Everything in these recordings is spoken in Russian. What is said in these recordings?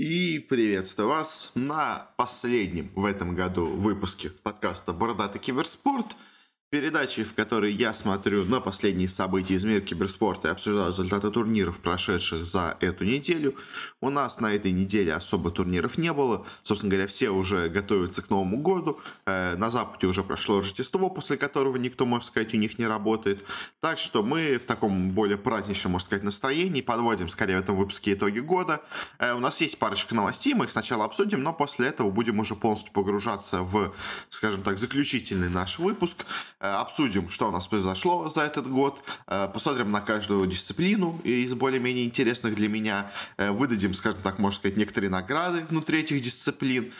И приветствую вас на последнем в этом году выпуске подкаста «Бородатый киберспорт», передачи, в которой я смотрю на последние события из мира киберспорта и обсуждаю результаты турниров, прошедших за эту неделю. У нас на этой неделе особо турниров не было. Собственно говоря, все уже готовятся к Новому году. Э, на Западе уже прошло Рождество, после которого никто, можно сказать, у них не работает. Так что мы в таком более праздничном, можно сказать, настроении подводим скорее в этом выпуске итоги года. Э, у нас есть парочка новостей, мы их сначала обсудим, но после этого будем уже полностью погружаться в, скажем так, заключительный наш выпуск. Э, обсудим, что у нас произошло за этот год, э, посмотрим на каждую дисциплину из более-менее интересных для меня, э, выдадим, скажем так, можно сказать, некоторые награды внутри этих дисциплин,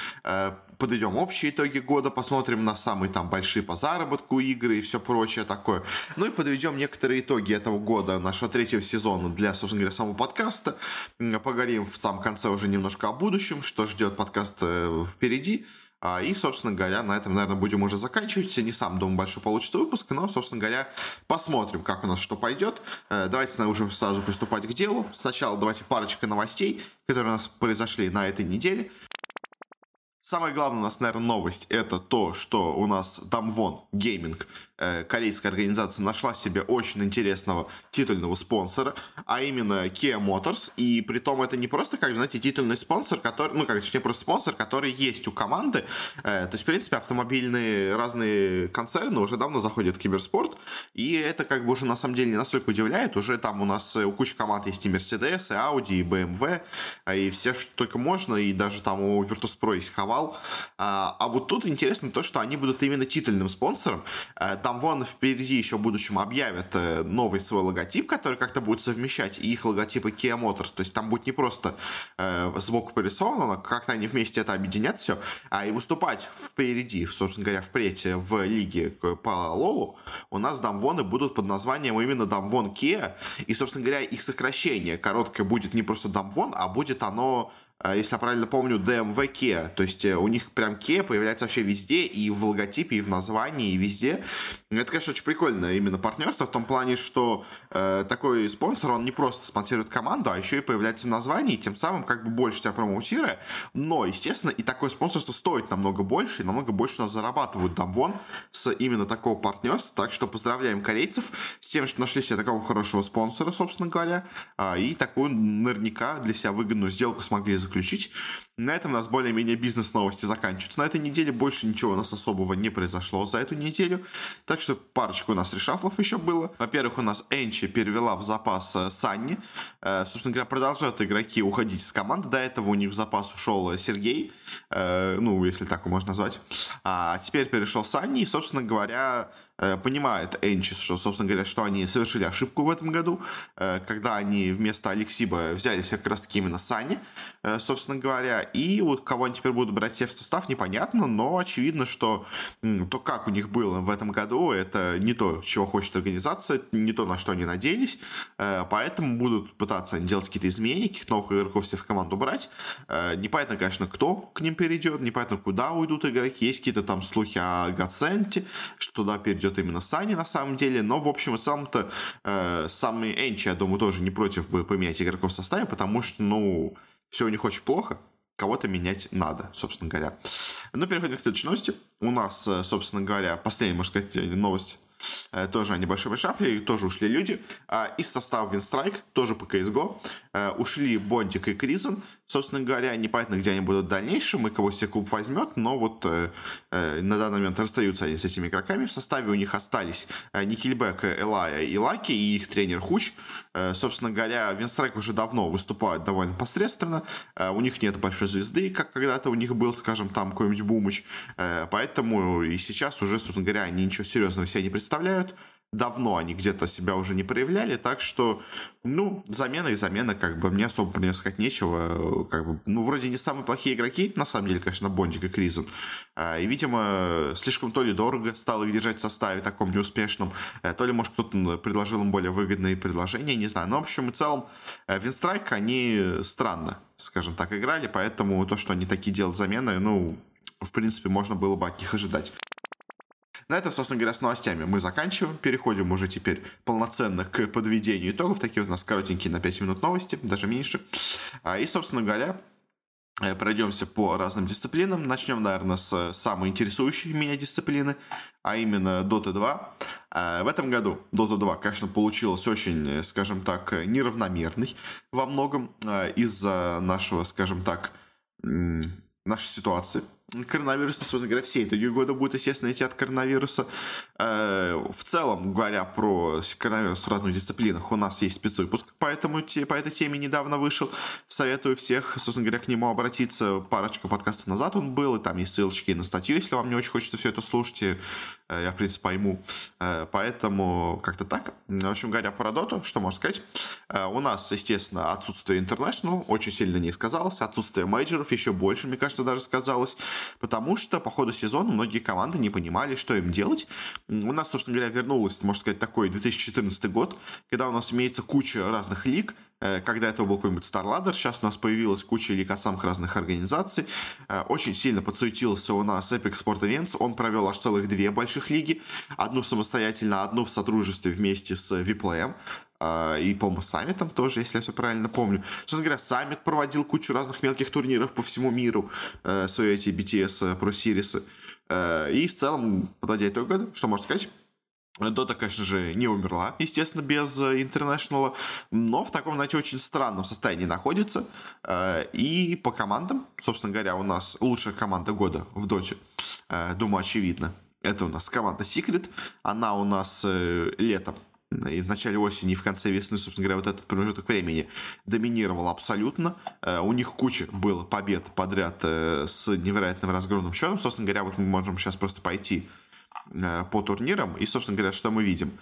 подойдем общие итоги года, посмотрим на самые там большие по заработку игры и все прочее такое. Ну и подведем некоторые итоги этого года, нашего третьего сезона для, собственно говоря, самого подкаста. Поговорим в самом конце уже немножко о будущем, что ждет подкаст впереди. А, и, собственно говоря, на этом, наверное, будем уже заканчивать. Не сам думаю, большой получится выпуск, но, собственно говоря, посмотрим, как у нас что пойдет. Э, давайте уже сразу приступать к делу. Сначала давайте парочка новостей, которые у нас произошли на этой неделе. Самая главная у нас, наверное, новость это то, что у нас Damwon Gaming корейская организация нашла себе очень интересного титульного спонсора, а именно Kia Motors, и при том это не просто, как, знаете, титульный спонсор, который, ну, как, точнее, просто спонсор, который есть у команды, э, то есть, в принципе, автомобильные разные концерны уже давно заходят в киберспорт, и это, как бы, уже, на самом деле, не настолько удивляет, уже там у нас у кучи команд есть и Mercedes, и Audi, и BMW, и все, что только можно, и даже там у Virtus.pro есть Хавал, а, вот тут интересно то, что они будут именно титульным спонсором, э, там вон впереди еще в будущем объявят э, новый свой логотип, который как-то будет совмещать их логотипы Kia Motors. То есть там будет не просто э, звук порисовано, как-то они вместе это объединят все, а и выступать впереди, собственно говоря, впредь в лиге по Лолу у нас дамвоны будут под названием именно дамвон Kia. И, собственно говоря, их сокращение короткое будет не просто дамвон, а будет оно если я правильно помню, DMV Kia. То есть э, у них прям Kia появляется вообще везде, и в логотипе, и в названии, и везде. Это, конечно, очень прикольно именно партнерство в том плане, что э, такой спонсор, он не просто спонсирует команду, а еще и появляется в названии, тем самым как бы больше себя промоутируя. Но, естественно, и такое спонсорство стоит намного больше, и намного больше нас зарабатывают там вон с именно такого партнерства. Так что поздравляем корейцев с тем, что нашли себе такого хорошего спонсора, собственно говоря, а, и такую наверняка для себя выгодную сделку смогли заключить заключить. На этом у нас более-менее бизнес-новости заканчиваются. На этой неделе больше ничего у нас особого не произошло за эту неделю. Так что парочку у нас решафлов еще было. Во-первых, у нас Энчи перевела в запас э, Санни. Э, собственно говоря, продолжают игроки уходить из команды. До этого у них в запас ушел Сергей. Э, ну, если так его можно назвать. А теперь перешел Санни. И, собственно говоря, понимает Энчис, что, собственно говоря, что они совершили ошибку в этом году, э, когда они вместо Алексиба взяли как раз таки именно Сани, э, собственно говоря, и вот кого они теперь будут брать себе в состав, непонятно, но очевидно, что то, как у них было в этом году, это не то, чего хочет организация, не то, на что они надеялись, поэтому будут пытаться делать какие-то изменения, каких-то новых игроков себе в команду брать. Непонятно, конечно, кто к ним перейдет, непонятно, куда уйдут игроки, есть какие-то там слухи о Гаценте, что туда перейдет идет именно Сани на самом деле, но в общем и целом-то э, самый Энчи, я думаю, тоже не против бы поменять игроков в составе, потому что, ну, все у них очень плохо, кого-то менять надо, собственно говоря. Ну, переходим к следующей новости. У нас, э, собственно говоря, последняя, можно сказать, новость э, тоже о небольшом шафле, тоже ушли люди. А, из состава Винстрайк, тоже по CSGO, э, ушли Бондик и Кризен. Собственно говоря, непонятно, где они будут в дальнейшем и кого себе клуб возьмет, но вот э, э, на данный момент расстаются они с этими игроками. В составе у них остались э, Никельбек, Элая и Лаки, и их тренер Хуч. Э, собственно говоря, Винстрайк уже давно выступает довольно посредственно. Э, у них нет большой звезды, как когда-то у них был, скажем, там какой-нибудь Бумыч. Э, поэтому и сейчас уже, собственно говоря, они ничего серьезного себе не представляют давно они где-то себя уже не проявляли, так что, ну, замена и замена, как бы, мне особо про нее сказать нечего, как бы, ну, вроде не самые плохие игроки, на самом деле, конечно, Бондик и Кризен, а, и, видимо, слишком то ли дорого стало их держать в составе таком неуспешном, э, то ли, может, кто-то предложил им более выгодные предложения, не знаю, но, в общем и целом, э, Винстрайк, они странно, скажем так, играли, поэтому то, что они такие делают замены, ну, в принципе, можно было бы от них ожидать. На этом, собственно говоря, с новостями мы заканчиваем. Переходим уже теперь полноценно к подведению итогов. Такие вот у нас коротенькие на 5 минут новости, даже меньше. А, и, собственно говоря, Э, пройдемся по разным дисциплинам. Начнем, наверное, с самой интересующей меня дисциплины, а именно Dota 2. Э, в этом году Dota 2, конечно, получилась очень, скажем так, неравномерной во многом из-за нашего, скажем так, нашей ситуации коронавирус, собственно говоря, все итоги года будут, естественно, идти от коронавируса. Э, в целом, говоря про коронавирус в разных дисциплинах, у нас есть спецвыпуск по, этому, по этой теме недавно вышел. Советую всех, собственно говоря, к нему обратиться. Парочка подкастов назад он был, и там есть ссылочки на статью, если вам не очень хочется все это слушать. Э, я, в принципе, пойму. Э, поэтому как-то так. В общем, говоря про доту, что можно сказать? У нас, естественно, отсутствие International очень сильно не сказалось. Отсутствие мейджоров еще больше, мне кажется, даже сказалось потому что по ходу сезона многие команды не понимали, что им делать. У нас, собственно говоря, вернулось, можно сказать, такой 2014 год, когда у нас имеется куча разных лиг, э, когда это был какой-нибудь StarLadder, сейчас у нас появилась куча лиг самых разных организаций. Э, очень сильно подсуетился у нас Epic Sport Events, он провел аж целых две больших лиги, одну самостоятельно, одну в сотрудничестве вместе с Vplay. А, и, по-моему, саммитом тоже, если я все правильно помню. Собственно говоря, саммит проводил кучу разных мелких турниров по всему миру, э, свои эти BTS Series. Э, и в целом, подойдя итог что можно сказать? Дота, конечно же, не умерла, естественно, без интернешнала, но в таком, знаете, очень странном состоянии находится. Э, и по командам, собственно говоря, у нас лучшая команда года в Доте, думаю, очевидно. Это у нас команда Secret. Она у нас летом и в начале осени, и в конце весны, собственно говоря, вот этот промежуток времени доминировал абсолютно. Э, у них куча было побед подряд э, с невероятным разгромным счетом. Собственно говоря, вот мы можем сейчас просто пойти э, по турнирам. И, собственно говоря, что мы видим?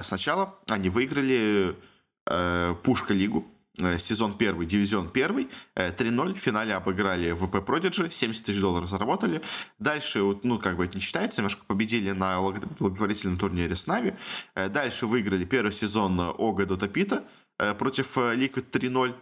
Сначала они выиграли Пушка-лигу, Э, сезон первый, дивизион первый, 3-0, э, в финале обыграли ВП Prodigy, 70 тысяч долларов заработали. Дальше, ну, как бы это не считается, немножко победили на благотворительном турнире с Нави. Э, дальше выиграли первый сезон Ога Дота Пита против Liquid 3-0.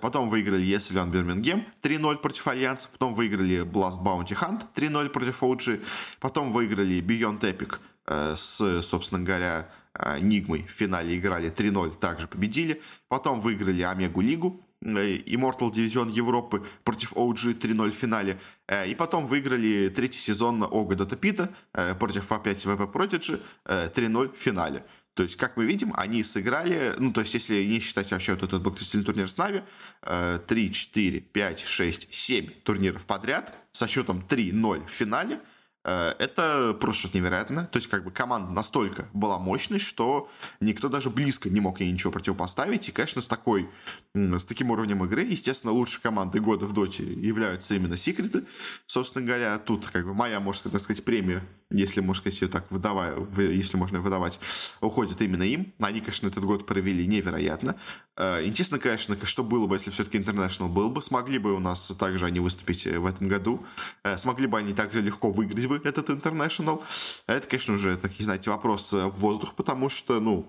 Потом выиграли Еслиан Бирмингем 3-0 против Альянса. Потом выиграли Blast Bounty Hunt 3-0 против OG. Потом выиграли Beyond Epic с, собственно говоря, Э, Нигмой в финале играли 3-0, также победили. Потом выиграли Омегу Лигу, э, Immortal Division Европы против OG 3-0 в финале. Э, и потом выиграли третий сезон Ога Дота Пита против опять ВП Prodigy 3-0 в финале. То есть, как мы видим, они сыграли, ну, то есть, если не считать вообще вот этот благотворительный турнир с Нави, 3, 4, 5, 6, 7 турниров подряд со счетом 3-0 в финале – Э, это просто что-то невероятное. То есть, как бы команда настолько была мощной, что никто даже близко не мог ей ничего противопоставить. И, конечно, с такой, с таким уровнем игры, естественно, лучшей командой года в Доте являются именно Секреты. Собственно говоря, тут, как бы, моя, можно сказать, премия если, можно сказать, ее так выдавая, если можно выдавать, уходит именно им. Они, конечно, этот год провели невероятно. Э, интересно, конечно, что было бы, если все-таки International был бы. Смогли бы у нас также они выступить э, в этом году. Э, смогли бы они также легко выиграть бы этот International. Это, конечно, уже, такие, знаете, вопрос в воздух, потому что, ну,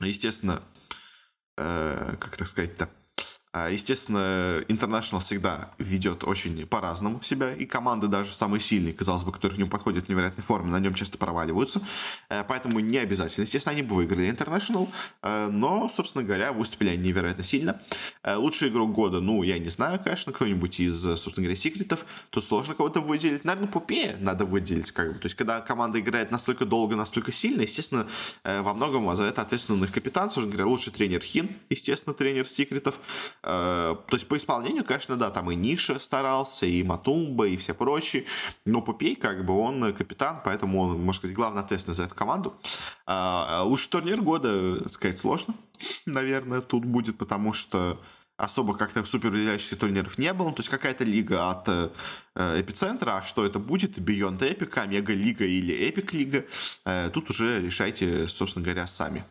естественно, как так сказать-то, естественно, International всегда ведет очень по-разному себя, и команды даже самые сильные, казалось бы, которые к нему подходят в невероятной форме, на нем часто проваливаются, э, поэтому не обязательно. Естественно, они бы выиграли International, э, но, собственно говоря, выступили они невероятно сильно. Э, лучший игрок года, ну, я не знаю, конечно, кто-нибудь из, собственно говоря, секретов, тут сложно кого-то выделить. Наверное, Puppey надо выделить, как бы. То есть, когда команда играет настолько долго, настолько сильно, естественно, во многом за это ответственный их капитан, собственно говоря, лучший тренер Heen, естественно, тренер секретов, то есть по исполнению, конечно, да, там и Nisha старался, и Matumba, и все прочие, но Puppey, как бы, он капитан, поэтому он, можно сказать, главный ответственный за эту команду. А, лучший турнир года, сказать, сложно, наверное, тут будет, потому что особо как-то супер выделяющихся турниров не было. То есть какая-то лига от э, эпицентра, а что это будет? Beyond Epic, Omega Лига или Epic Лига. Э, тут уже решайте, собственно говоря, сами.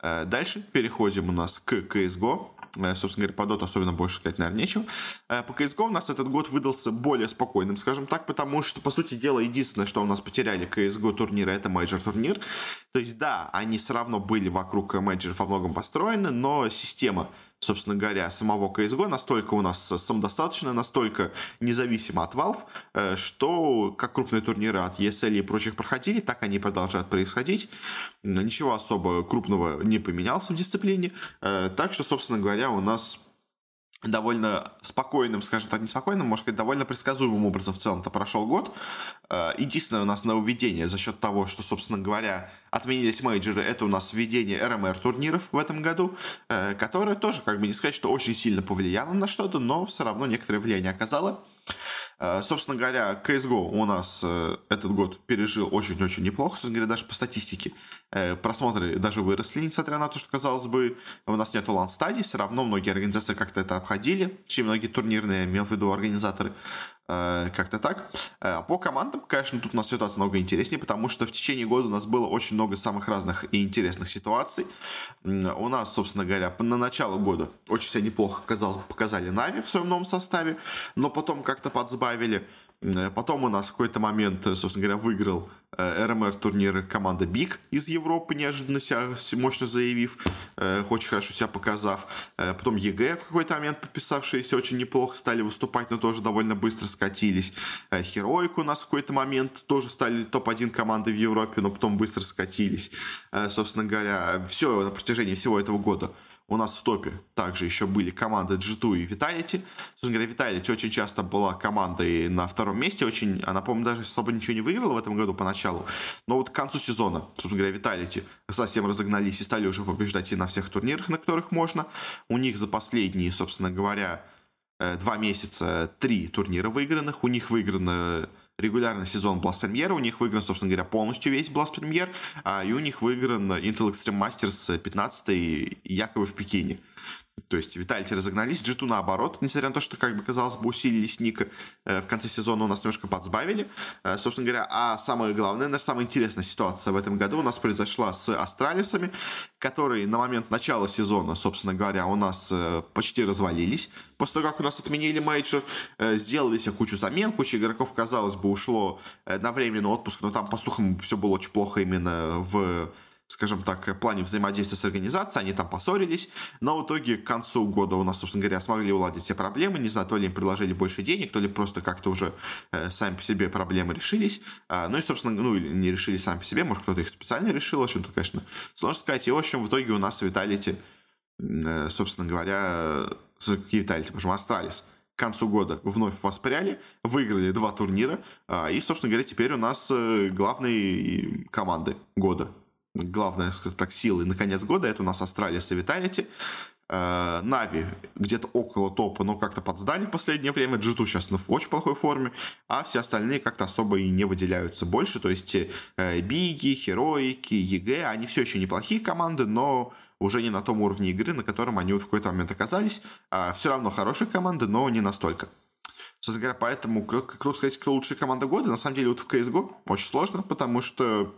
Э, дальше переходим у нас к CSGO. Э, собственно говоря, по Dota особенно больше сказать, наверное, нечего. Э, по CSGO у нас этот год выдался более спокойным, скажем так, потому что, по сути дела, единственное, что у нас потеряли CSGO турнира, это major турнир. То есть, да, они все равно были вокруг мейджоров во многом построены, но система собственно говоря, самого CSGO настолько у нас самодостаточно, настолько независимо от Valve, э, что как крупные турниры от ESL и прочих проходили, так они продолжают происходить. Ничего особо крупного не поменялось в дисциплине. Э, так что, собственно говоря, у нас довольно спокойным, скажем так, не спокойным, может сказать, довольно предсказуемым образом в целом-то прошел год. Э, единственное у нас нововведение за счет того, что, собственно говоря, отменились мейджеры, это у нас введение РМР турниров в этом году, э, которое тоже, как бы не сказать, что очень сильно повлияло на что-то, но все равно некоторое влияние оказало. Э, собственно говоря, CSGO у нас этот год пережил очень-очень неплохо. Собственно говоря, даже по статистике просмотры даже выросли, несмотря на то, что, казалось бы, у нас нет лан-стадий, все равно многие организации как-то это обходили, очень многие турнирные, я имел в виду организаторы, Э, как-то так. Э, по командам, конечно, тут у нас ситуация много интереснее, потому что в течение года у нас было очень много самых разных и интересных ситуаций. У нас, собственно говоря, на начало года очень себя неплохо, казалось бы, показали Нави в своем новом составе, но потом как-то подсбавили. Э, потом у нас в какой-то момент, собственно говоря, выиграл РМР турниры команда Биг из Европы, неожиданно себя мощно заявив, э, очень хорошо себя показав. Э, потом EG в какой-то момент подписавшиеся очень неплохо стали выступать, но тоже довольно быстро скатились. Э, Heroic у нас в какой-то момент тоже стали топ-1 команды в Европе, но потом быстро скатились. Собственно говоря, все на протяжении всего этого года у нас в топе также еще были команды G2 и Vitality. Собственно говоря, Vitality очень часто была командой на втором месте. Очень, она, по-моему, даже особо ничего не выиграла в этом году поначалу. Но вот к концу сезона, собственно говоря, Vitality совсем разогнались и стали уже побеждать и на всех турнирах, на которых можно. У них за последние, собственно говоря, э, два месяца три турнира выигранных. У них выиграно регулярный сезон Blast Premier, у них выигран, собственно говоря, полностью весь Blast Premier, а, и у них выигран Intel Extreme Masters 15 якобы в Пекине. То есть Витальти разогнались, G2 наоборот, несмотря на то, что, как бы казалось бы, усилились Ника э, в конце сезона у нас немножко подсбавили. Э, собственно говоря, а самое главное, наша самая интересная ситуация в этом году у нас произошла с Астралисами, которые на момент начала сезона, собственно говоря, у нас э, почти развалились. После того, как у нас отменили мейджор, сделали себе кучу замен, куча игроков, казалось бы, ушло на временный отпуск, но там, по слухам, все было очень плохо именно в скажем так, плане взаимодействия с организацией, они там поссорились, но в итоге к концу года у нас, собственно говоря, смогли уладить все проблемы, не знаю, то ли им предложили больше денег, то ли просто как-то уже э, сами по себе проблемы решились, э, ну и, собственно, ну, не решили сами по себе, может, кто-то их специально решил, в общем-то, конечно, сложно сказать, и, в общем, в итоге у нас Vitality, э, собственно говоря, с Vitality, можем Astralis, к концу года вновь воспряли, выиграли два турнира, э, и, собственно говоря, теперь у нас э, главные команды года главная, скажем так, сила на конец года. Это у нас Astralis и Vitality. Э, NaVi где-то около топа, но как-то подсдали в последнее время. G2 сейчас в очень плохой форме, а все остальные как-то особо и не выделяются больше. То есть э, Биги, Хероики, EG, они все еще неплохие команды, но уже не на том уровне игры, на котором они вот в какой-то момент оказались. А все равно хорошие команды, но не настолько. Собственно говоря, поэтому, как сказать, кто лучшая команда года, на самом деле вот в CSGO очень сложно, потому что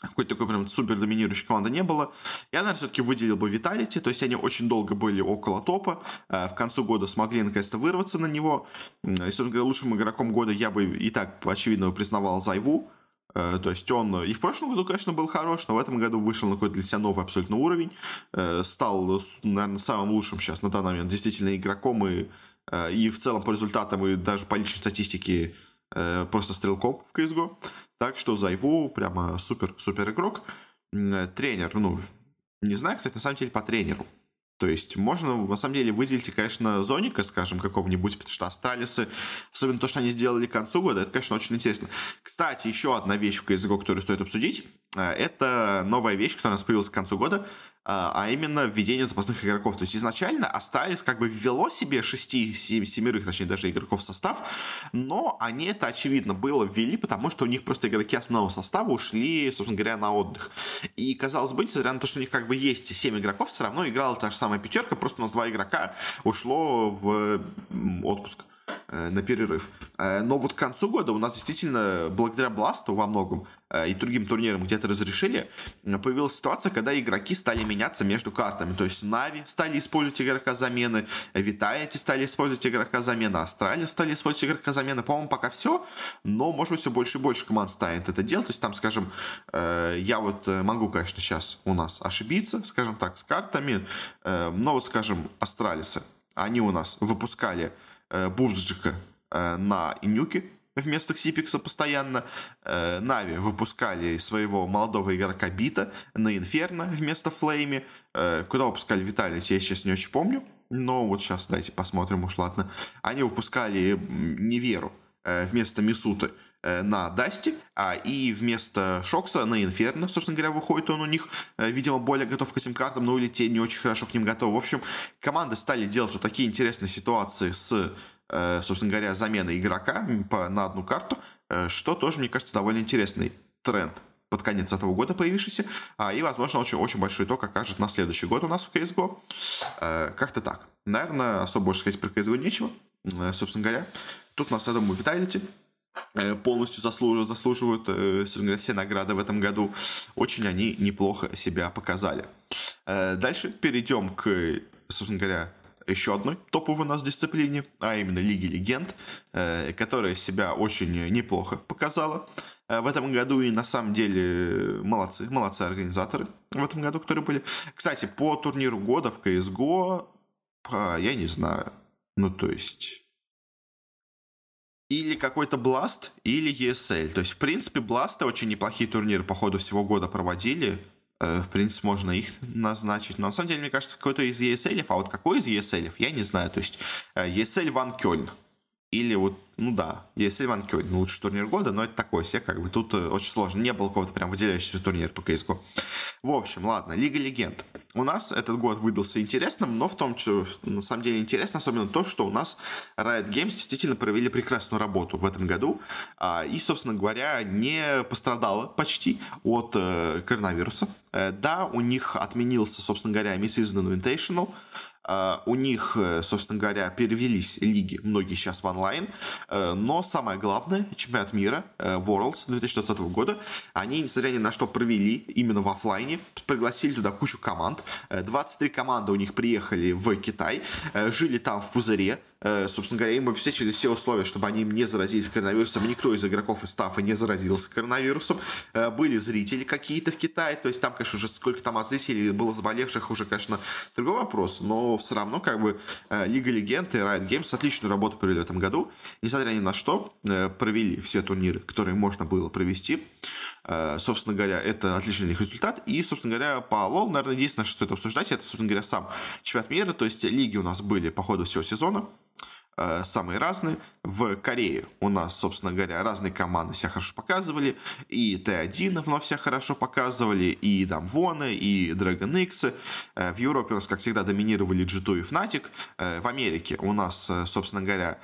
какой-то такой прям супер доминирующей команды не было. Я, наверное, все-таки выделил бы Виталити, то есть они очень долго были около топа, э, в концу года смогли наконец-то вырваться на него. И, собственно говоря, лучшим игроком года я бы и так, очевидно, признавал Зайву, э, то есть он и в прошлом году, конечно, был хорош, но в этом году вышел на какой-то для себя новый абсолютно уровень. Э, стал, наверное, самым лучшим сейчас на данный момент действительно игроком и, и в целом по результатам и даже по личной статистике просто стрелком в CSGO. Так что ZywOo прямо супер-супер игрок. Тренер, ну, не знаю, кстати, на самом деле по тренеру. То есть можно, на самом деле, выделить, конечно, Зоника, скажем, какого-нибудь, потому что Астралисы, особенно то, что они сделали к концу года, это, конечно, очень интересно. Кстати, еще одна вещь в CSGO, которую стоит обсудить, э, это новая вещь, которая у нас появилась к концу года, а, а именно введение запасных игроков. То есть изначально Астралис как бы ввело себе шести, семерых, точнее даже игроков в состав, но они это, очевидно, было ввели, потому что у них просто игроки основного состава ушли, собственно говоря, на отдых. И, казалось бы, несмотря на то, что у них как бы есть семь игроков, все равно играла та же самая пятерка, просто у нас два игрока ушло в отпуск. Э, на перерыв. Э, но вот к концу года у нас действительно, благодаря Бласту во многом и другим турнирам где-то разрешили, появилась ситуация, когда игроки стали меняться между картами. То есть Нави стали использовать игрока замены, Vitality стали использовать игрока замены, Astralis стали использовать игрока замены. По-моему, пока все, но, может быть, все больше и больше команд станет это делать. То есть там, скажем, я вот могу, конечно, сейчас у нас ошибиться, скажем так, с картами, но вот, скажем, Астралисы, они у нас выпускали э, Bubzkji э, на Nuke, вместо Xyp9x а постоянно. NaVi выпускали своего молодого игрока Бита на Инферно вместо flamie. Куда выпускали Виталити, я сейчас не очень помню. Но вот сейчас дайте посмотрим, уж ладно. Они выпускали Неверу вместо Мисуты. Э, на Дасти, а и вместо Шокса на Инферно, собственно говоря, выходит он у них, э, видимо, более готов к этим картам, но или те не очень хорошо к ним готовы. В общем, команды стали делать вот такие интересные ситуации с, э, собственно говоря, заменой игрока на одну карту, что тоже, мне кажется, довольно интересный тренд под конец этого года появившийся, а, и, возможно, очень, очень большой итог окажет на следующий год у нас в CSGO. Как-то так. Наверное, особо больше сказать про CSGO нечего, собственно говоря. Тут у нас, я думаю, Vitality, Э, полностью заслуживают, заслуживают э, говоря, все награды в этом году. Очень они неплохо себя показали. Э, дальше перейдем к, собственно говоря, еще одной топовой у нас дисциплине, а именно Лиги Легенд, которая себя очень неплохо показала в этом году. И на самом деле молодцы, молодцы организаторы в этом году, которые были. Кстати, по турниру года в CSGO, я не знаю, ну то есть или какой-то Blast, или ESL. То есть, в принципе, Blast очень неплохие турниры по ходу всего года проводили. Э, в принципе, можно их назначить. Но на самом деле, мне кажется, какой-то из ESL, а вот какой из ESL, я не знаю. То есть, ESL Ван Кёльн. Или вот ну да, если Иван Кёльн лучший турнир года, но это такой себе, как бы тут э, очень сложно. Не было какого-то прям выделяющегося турнира по CSGO. В общем, ладно, Лига Легенд. У нас этот год выдался интересным, но в том, что на самом деле интересно, особенно то, что у нас Riot Games действительно провели прекрасную работу в этом году. А, и, собственно говоря, не пострадала почти от э, коронавируса. Э, да, у них отменился, собственно говоря, Miss Season Invitational, у них, э, собственно говоря, перевелись лиги, многие сейчас в онлайн, uh, но самое главное, чемпионат мира uh, Worlds 2020 года, они, несмотря ни на что, провели именно в офлайне, пригласили туда кучу команд, 23 команды у них приехали в Китай, жили там в пузыре, Э, собственно говоря, им обеспечили все условия, чтобы они не заразились коронавирусом. Никто из игроков и стафа не заразился коронавирусом. Э, были зрители какие-то в Китае, то есть там, конечно, уже сколько там от зрителей было заболевших, уже, конечно, другой вопрос, но все равно, как бы, э, Лига Легенд и Riot Games отличную работу провели в этом году. Несмотря ни на что, провели все турниры, которые можно было провести. Собственно говоря, это отличный их результат. И, собственно говоря, по LoL, наверное, единственное, что стоит обсуждать, это, собственно говоря, сам чемпионат мира. То есть лиги у нас были по ходу всего сезона. Э, самые разные. В Корее у нас, собственно говоря, разные команды себя хорошо показывали. И Т1 вновь себя хорошо показывали, и Дамвоны, и Dragon X. Э, в Европе у нас, как всегда, доминировали G2 и Fnatic. Э, в Америке у нас, собственно говоря,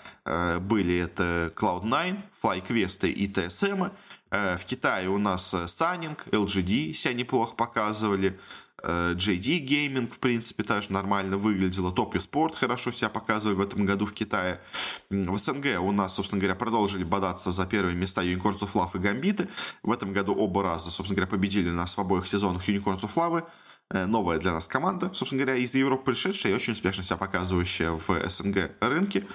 были это Cloud9, FlyQuest и TSM. В Китае у нас Sunning, LGD себя неплохо показывали. JD э, Gaming, в принципе, тоже нормально выглядело. Топ Спорт хорошо себя показывали в этом году в Китае. В СНГ у нас, собственно говоря, продолжили бодаться за первые места Unicorns of Love и Гамбиты. В этом году оба раза, собственно говоря, победили нас в обоих сезонах Unicorns of Love. Э, новая для нас команда, собственно говоря, из Европы пришедшая и очень успешно себя показывающая в СНГ рынке.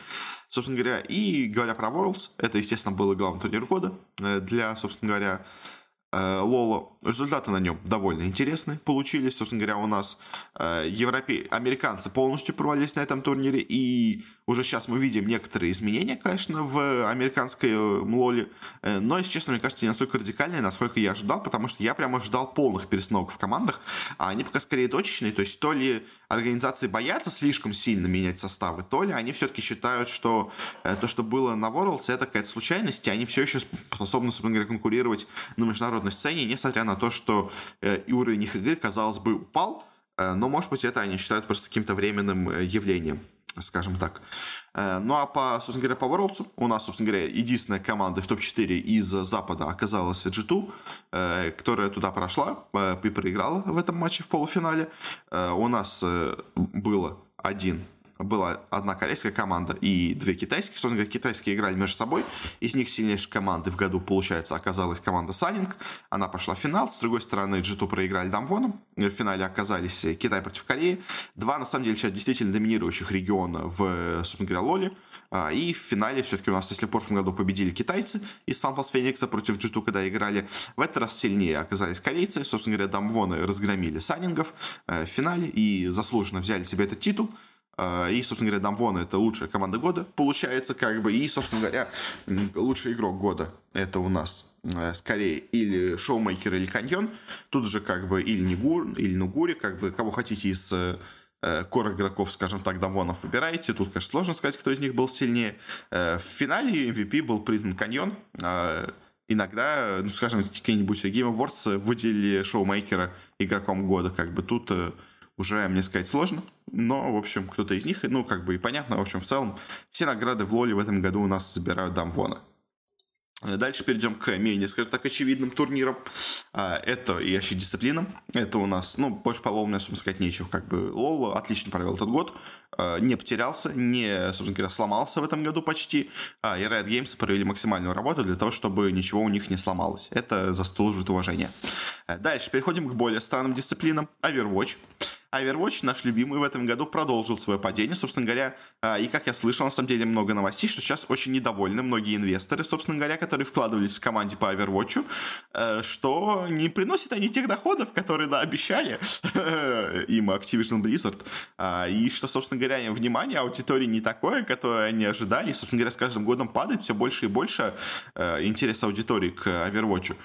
Собственно говоря, и говоря про Worlds, это, естественно, был главный турнир года э, для, собственно говоря, Лоло. Результаты на нем довольно интересные получились. Собственно говоря, у нас э, европе... американцы полностью провалились на этом турнире, и уже сейчас мы видим некоторые изменения, конечно, в американской э, лоле, э, но, если честно, мне кажется, не настолько радикальные, насколько я ожидал, потому что я прямо ждал полных перестановок в командах, а они пока скорее точечные, то есть то ли организации боятся слишком сильно менять составы, то ли они все-таки считают, что э, то, что было на Worlds, это какая-то случайность, и они все еще способны, собственно говоря, конкурировать на международной сцене, несмотря на то, что и уровень их игры, казалось бы, упал, но, может быть, это они считают просто каким-то временным явлением скажем так. Э, ну а по, собственно говоря, по Worlds у нас, собственно говоря, единственная команда в топ-4 из Запада оказалась G2, э, которая туда прошла э, и проиграла в этом матче в полуфинале. У нас было один была одна корейская команда и две китайские. Собственно говоря, китайские играли между собой. Из них сильнейшей команды в году, получается, оказалась команда Санинг. Она пошла в финал. С другой стороны, G2 проиграли Дамвоном. В финале оказались Китай против Кореи. Два, на самом деле, сейчас действительно доминирующих региона в, собственно говоря, Лоле. А, и в финале все-таки у нас, если в прошлом году победили китайцы из FunPlus Феникса против G2, когда играли, в этот раз сильнее оказались корейцы. Собственно говоря, Дамвоны разгромили Санингов э, в финале и заслуженно взяли себе этот титул. Э, и, собственно говоря, Дамвон это лучшая команда года, получается, как бы. И, собственно говоря, лучший игрок года это у нас э, скорее или Шоумейкер, или Каньон. Тут же как бы или Нигур, или Нугури, как бы кого хотите из кор игроков, скажем так, Дамвонов выбираете. Тут, конечно, сложно сказать, кто из них был сильнее. В финале MVP был признан Каньон иногда, ну, скажем, какие-нибудь Game Awards выделили шоумейкера игроком года, как бы тут э, уже мне сказать сложно, но, в общем, кто-то из них, ну, как бы и понятно, в общем, в целом, все награды в Лоле в этом году у нас забирают Дамвона. Дальше перейдем к менее, скажем так, очевидным турнирам. А, это и вообще дисциплинам. Это у нас, ну, больше по лолу, собственно сказать, нечего. Как бы лол отлично провел этот год. А, не потерялся, не, собственно говоря, сломался в этом году почти. А, и Riot Games провели максимальную работу для того, чтобы ничего у них не сломалось. Это заслуживает уважения. Дальше переходим к более странным дисциплинам. Overwatch. Overwatch, наш любимый, в этом году продолжил свое падение, собственно говоря. А, и, как я слышал, на самом деле много новостей, что сейчас очень недовольны многие инвесторы, собственно говоря, которые вкладывались в команде по Overwatch, э, что не приносят они тех доходов, которые, да, обещали им Activision Blizzard. А, и что, собственно говоря, внимание аудитории не такое, которое они ожидали. И, собственно говоря, с каждым годом падает все больше и больше э, интерес аудитории к Overwatch.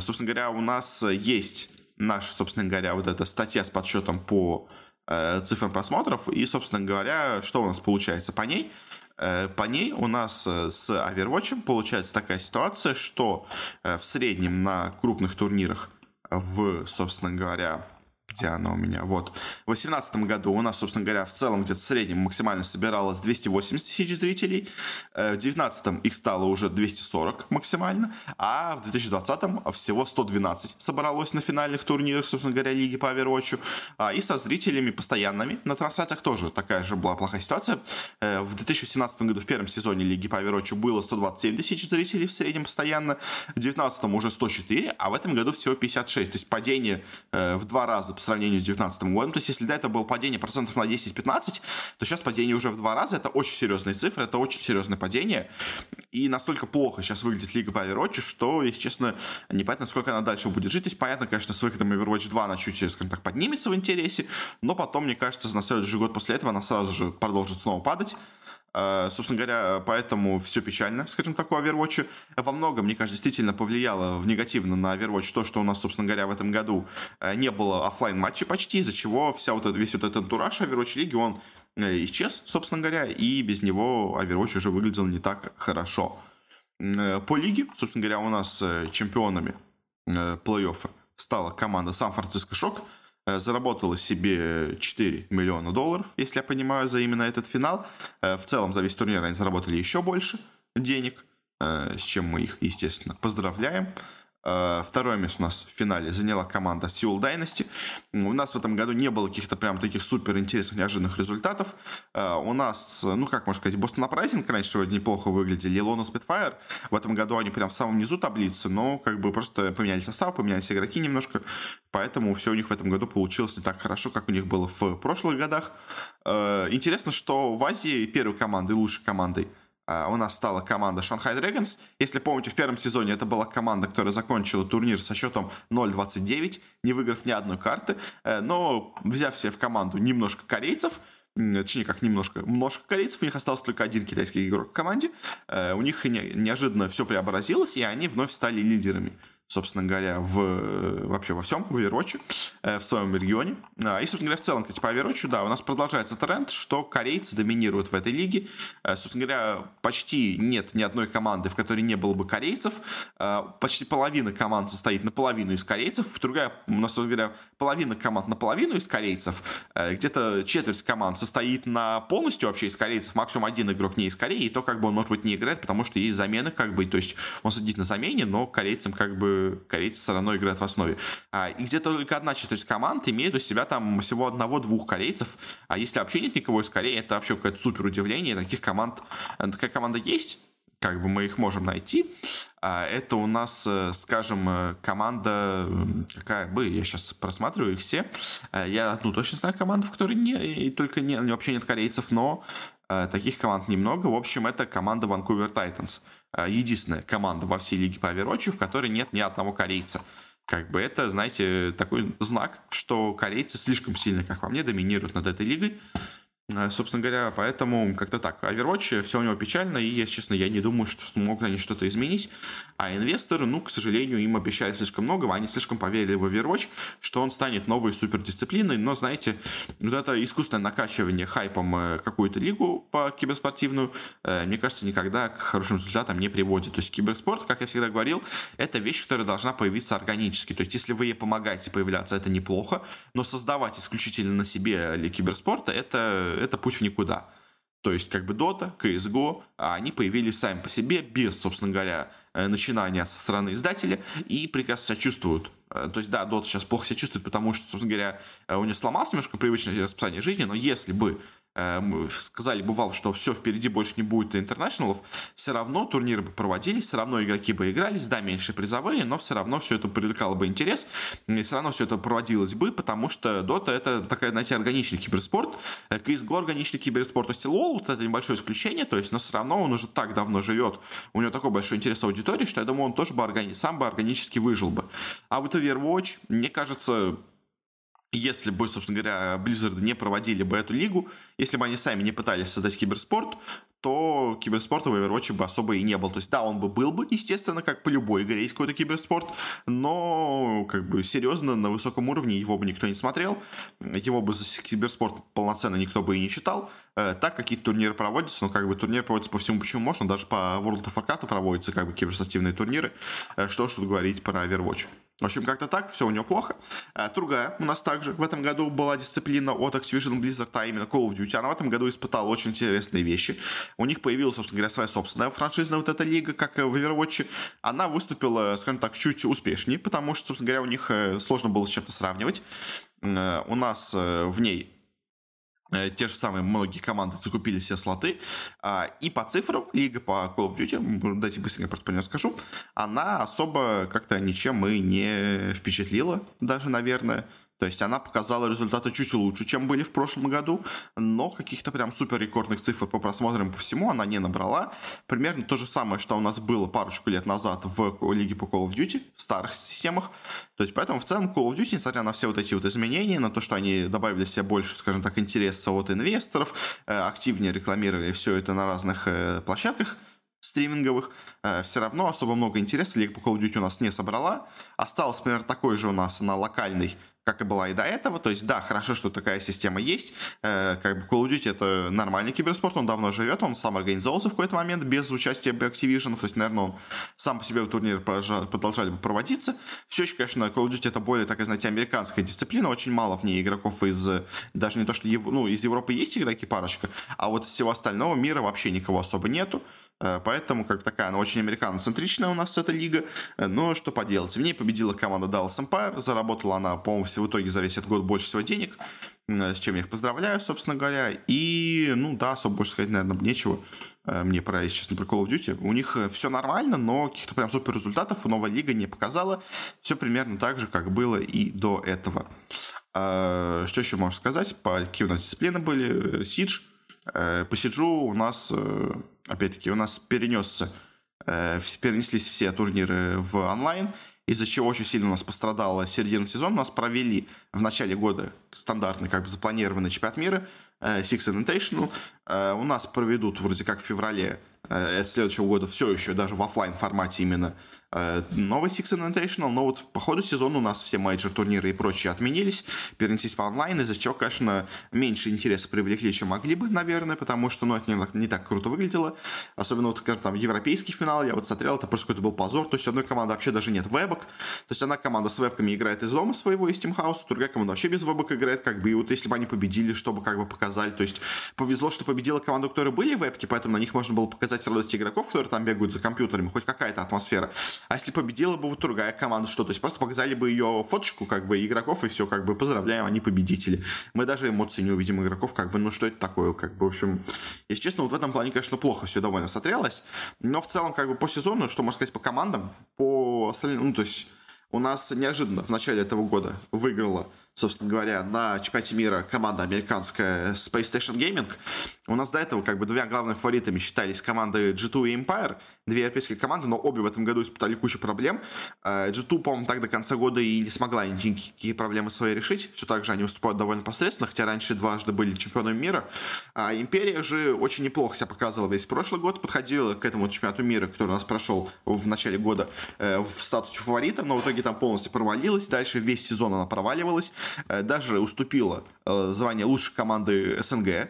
Собственно говоря, у нас есть наша, собственно говоря, вот эта статья с подсчетом по э, цифрам просмотров. И, собственно говоря, что у нас получается по ней? Э, по ней у нас с Overwatch получается такая ситуация, что в среднем на крупных турнирах в, собственно говоря, где она у меня? Вот. В 2018 году у нас, собственно говоря, в целом где-то в среднем максимально собиралось 280 тысяч зрителей. Э, в 2019 их стало уже 240 максимально. А в 2020 всего 112 собралось на финальных турнирах, собственно говоря, Лиги по Overwatch. А, и со зрителями постоянными на трансляциях тоже такая же была плохая ситуация. Э, в 2017 году в первом сезоне Лиги по Overwatch было 127 тысяч зрителей в среднем постоянно. В 2019 уже 104, а в этом году всего 56. То есть падение э, в два раза сравнению с 2019 годом. То есть, если до этого было падение процентов на 10-15, то сейчас падение уже в два раза. Это очень серьезные цифры, это очень серьезное падение. И настолько плохо сейчас выглядит Лига по Overwatch, что, если честно, непонятно, сколько она дальше будет жить. То есть, понятно, конечно, с выходом Overwatch 2 она чуть, скажем так, поднимется в интересе, но потом, мне кажется, на следующий год после этого она сразу же продолжит снова падать. Э, собственно говоря, поэтому все печально, скажем так, у Overwatch. Во многом, мне кажется, действительно повлияло в негативно на Overwatch то, что у нас, собственно говоря, в этом году э, не было офлайн матчей почти, из-за чего вся вот весь вот этот антураж Overwatch лиги, он э, исчез, собственно говоря, и без него Overwatch уже выглядел не так хорошо. По лиге, собственно говоря, у нас чемпионами плей-оффа стала команда Сан-Франциско Шок – заработала себе 4 миллиона долларов, если я понимаю, за именно этот финал. Э, в целом за весь турнир они заработали еще больше денег, э, с чем мы их, естественно, поздравляем. Э, второе место у нас в финале заняла команда Seoul Dynasty. У нас в этом году не было каких-то прям таких супер интересных, неожиданных результатов. Э, у нас, ну как можно сказать, Boston Uprising раньше вроде неплохо выглядели, Lona Spitfire. В этом году они прям в самом низу таблицы, но как бы просто поменяли состав, поменялись игроки немножко. Поэтому все у них в этом году получилось не так хорошо, как у них было в прошлых годах. Э, интересно, что в Азии первой командой, лучшей командой у нас стала команда Shanghai Dragons. Если помните, в первом сезоне это была команда, которая закончила турнир со счетом 0-29, не выиграв ни одной карты, э, но взяв себе в команду немножко корейцев, точнее, как немножко, немножко корейцев, у них остался только один китайский игрок в команде, э, у них неожиданно все преобразилось, и они вновь стали лидерами собственно говоря, в, вообще во всем, в Overwatch, э, в своем регионе. А, и, собственно говоря, в целом, кстати, по Overwatch, да, у нас продолжается тренд, что корейцы доминируют в этой лиге. Э, собственно говоря, почти нет ни одной команды, в которой не было бы корейцев. Э, почти половина команд состоит наполовину из корейцев. Другая, у нас, собственно говоря, половина команд наполовину из корейцев. Где-то четверть команд состоит на полностью вообще из корейцев. Максимум один игрок не из Кореи, и то как бы он, может быть, не играет, потому что есть замены, как бы, то есть он сидит на замене, но корейцам как бы корейцы все равно играют в основе. А, и где только одна четверть команд имеет у себя там всего одного-двух корейцев. А если вообще нет никого из Кореи, это вообще какое-то супер удивление. Таких команд, э, такая команда есть, как бы мы их можем найти. А это у нас, э, скажем, э, команда, какая бы, я сейчас просматриваю их все. Я одну точно знаю команду, в которой не, и только не, вообще нет корейцев, но таких команд немного. В общем, это команда Vancouver Titans. Э, единственная команда во всей лиге по Overwatch, в которой нет ни одного корейца. Как бы это, знаете, такой знак, что корейцы слишком сильно, как по мне, доминируют над этой лигой. Э, собственно говоря, поэтому как-то так. Overwatch, все у него печально, и, если честно, я не думаю, что смогут они что-то изменить. А инвесторы, ну, к сожалению, им обещают слишком много, они слишком поверили в Overwatch, что он станет новой супердисциплиной, но, знаете, вот это искусственное накачивание хайпом э, какую-то лигу по киберспортивную, э, мне кажется, никогда к хорошим результатам не приводит. То есть киберспорт, как я всегда говорил, это вещь, которая должна появиться органически. То есть если вы ей помогаете появляться, это неплохо, но создавать исключительно на себе киберспорта, это, это путь в никуда. То есть, как бы Dota, CSGO, они появились сами по себе, без, собственно говоря, э, начинания со стороны издателя, и прекрасно себя чувствуют. Э, то есть, да, Dota сейчас плохо себя чувствует, потому что, собственно говоря, э, у нее сломалось немножко привычное расписание жизни, но если бы сказали бы Valve, что все, впереди больше не будет интернешналов, все равно турниры бы проводились, все равно игроки бы игрались, да, меньше призовые, но все равно все это привлекало бы интерес, и все равно все это проводилось бы, потому что Dota это такая, знаете, органичный киберспорт, CSGO органичный киберспорт, то есть LoL, вот это небольшое исключение, то есть, но все равно он уже так давно живет, у него такой большой интерес аудитории, что я думаю, он тоже бы органи... сам бы органически выжил бы. А вот Overwatch, мне кажется, если бы, собственно говоря, Blizzard не проводили бы эту лигу, если бы они сами не пытались создать киберспорт, то киберспорта в Overwatch бы особо и не был. То есть, да, он бы был бы, естественно, как по любой игре есть какой-то киберспорт, но, как бы, серьезно, на высоком уровне его бы никто не смотрел, его бы за киберспорт полноценно никто бы и не считал. Э, так какие-то турниры проводятся, но, как бы, турнир проводится по всему, почему можно, даже по World of Warcraft проводятся, как бы, киберспортивные турниры. Э, что ж тут говорить про Overwatch. В общем, как-то так, все у него плохо. Э, другая у нас также в этом году была дисциплина от Activision Blizzard, а именно Call of Duty. Она в этом году испытала очень интересные вещи. У них появилась, собственно говоря, своя собственная франшизная вот эта лига, как в Overwatch. Она выступила, скажем так, чуть успешнее, потому что, собственно говоря, у них э, сложно было с чем-то сравнивать. Э, у нас в ней те же самые многие команды закупили себе слоты. А, и по цифрам Лига по Call of Duty, дайте быстренько просто по нее скажу, она особо как-то ничем и не впечатлила даже, наверное. То есть она показала результаты чуть лучше, чем были в прошлом году, но каких-то прям супер рекордных цифр по просмотрам по всему она не набрала. Примерно то же самое, что у нас было парочку лет назад в Лиге по Call of Duty, в старых системах. То есть поэтому в целом Call of Duty, несмотря на все вот эти вот изменения, на то, что они добавили себе больше, скажем так, интереса от инвесторов, э, активнее рекламировали все это на разных э, площадках, стриминговых, э, все равно особо много интереса Лига по Call of Duty у нас не собрала. Осталось, например, такой же у нас на локальной как и была и до этого. То есть, да, хорошо, что такая система есть. Э, как бы Call of Duty это нормальный киберспорт, он давно живет, он сам организовался в какой-то момент без участия Activision. То есть, наверное, он сам по себе турниры продолжали бы проводиться. Все еще, конечно, Call of Duty это более, так знаете, американская дисциплина. Очень мало в ней игроков из, даже не то, что ну, из Европы есть игроки парочка, а вот из всего остального мира вообще никого особо нету. Э, поэтому, как такая, она очень американоцентричная у нас эта лига. Э, но что поделать. В ней победила команда Dallas Empire. Заработала она, по-моему, в итоге за весь этот год больше всего денег. Э, с чем я их поздравляю, собственно говоря. И, ну да, особо больше сказать, наверное, нечего. Мне пора, если честно, про Call of Duty. У них все нормально, но каких-то прям супер результатов у новой лига не показала. Все примерно так же, как было и до этого. Что еще можно сказать? По какие у нас дисциплины были? Сидж. По Сиджу у нас опять-таки, у нас перенесся, э, перенеслись все турниры в онлайн, из-за чего очень сильно у нас пострадала середина сезона. У нас провели в начале года стандартный, как бы запланированный чемпионат мира, э, Six Invitational. Э, у нас проведут вроде как в феврале э, следующего года все еще даже в офлайн формате именно новый Six Invitational, но вот по ходу сезона у нас все мейджор турниры и прочие отменились, перенеслись в онлайн, из-за чего, конечно, меньше интереса привлекли, чем могли бы, наверное, потому что, ну, это не, не так круто выглядело. Особенно вот, скажем, там, европейский финал, я вот смотрел, это просто какой-то был позор, то есть одной команды вообще даже нет вебок, то есть одна команда с вебками играет из дома своего, из Тимхауса, другая команда вообще без вебок играет, как бы, и вот если бы они победили, чтобы как бы показали, то есть повезло, что победила команда, у которой были вебки, поэтому на них можно было показать радость игроков, которые там бегают за компьютерами, хоть какая-то атмосфера. А если победила бы вот другая команда, что, то есть просто показали бы ее фоточку, как бы, игроков, и все, как бы, поздравляем, они победители. Мы даже эмоций не увидим игроков, как бы, ну что это такое, как бы, в общем, если честно, вот в этом плане, конечно, плохо все довольно смотрелось, но в целом, как бы, по сезону, что можно сказать по командам, по остальным, ну, то есть у нас неожиданно в начале этого года выиграла собственно говоря, на чемпионате мира команда американская Space Station Gaming. У нас до этого как бы двумя главными фаворитами считались команды G2 и Empire, две европейские команды, но обе в этом году испытали кучу проблем. Э, G2, по-моему, так до конца года и не смогла никакие проблемы свои решить. Все так же они выступают довольно посредственно, хотя раньше дважды были чемпионами мира. А Империя же очень неплохо себя показывала весь прошлый год, подходила к этому чемпионату мира, который у нас прошел в начале года э, в статусе фаворита, но в итоге там полностью провалилась. Дальше весь сезон она проваливалась. Э, даже уступила звание лучшей команды СНГ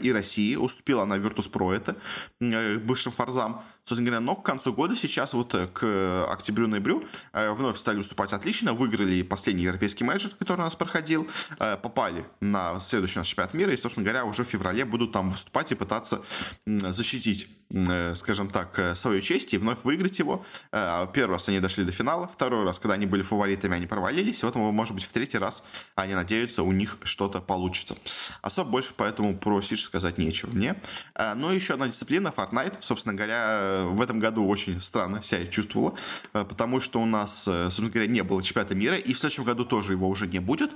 и России. Уступила она Virtus.pro это, э, бывшим Фарзам. Собственно говоря, но к концу года сейчас вот к октябрю-ноябрю вновь стали выступать отлично, выиграли последний европейский менеджер, который у нас проходил, попали на следующий наш чемпионат мира и, собственно говоря, уже в феврале будут там выступать и пытаться защитить скажем так, свою честь и вновь выиграть его. Первый раз они дошли до финала, второй раз, когда они были фаворитами, они провалились, и вот, может быть, в третий раз они надеются, у них что-то получится. Особо больше поэтому про Сидж сказать нечего мне. Ну и еще одна дисциплина, Fortnite, собственно говоря, в этом году очень странно себя чувствовала, а, потому что у нас, э, собственно говоря, не было чемпионата мира, и в следующем году тоже его уже не будет,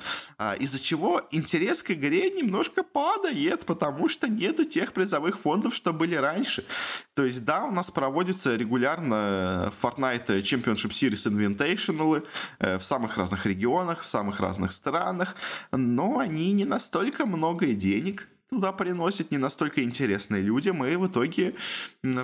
из-за чего интерес к игре немножко падает, потому что нету тех призовых фондов, что были раньше. То есть, да, у нас проводится регулярно Fortnite Championship Series Invitational э, в самых разных регионах, в самых разных странах, но они не настолько много денег туда приносят, не настолько интересные людям, и в итоге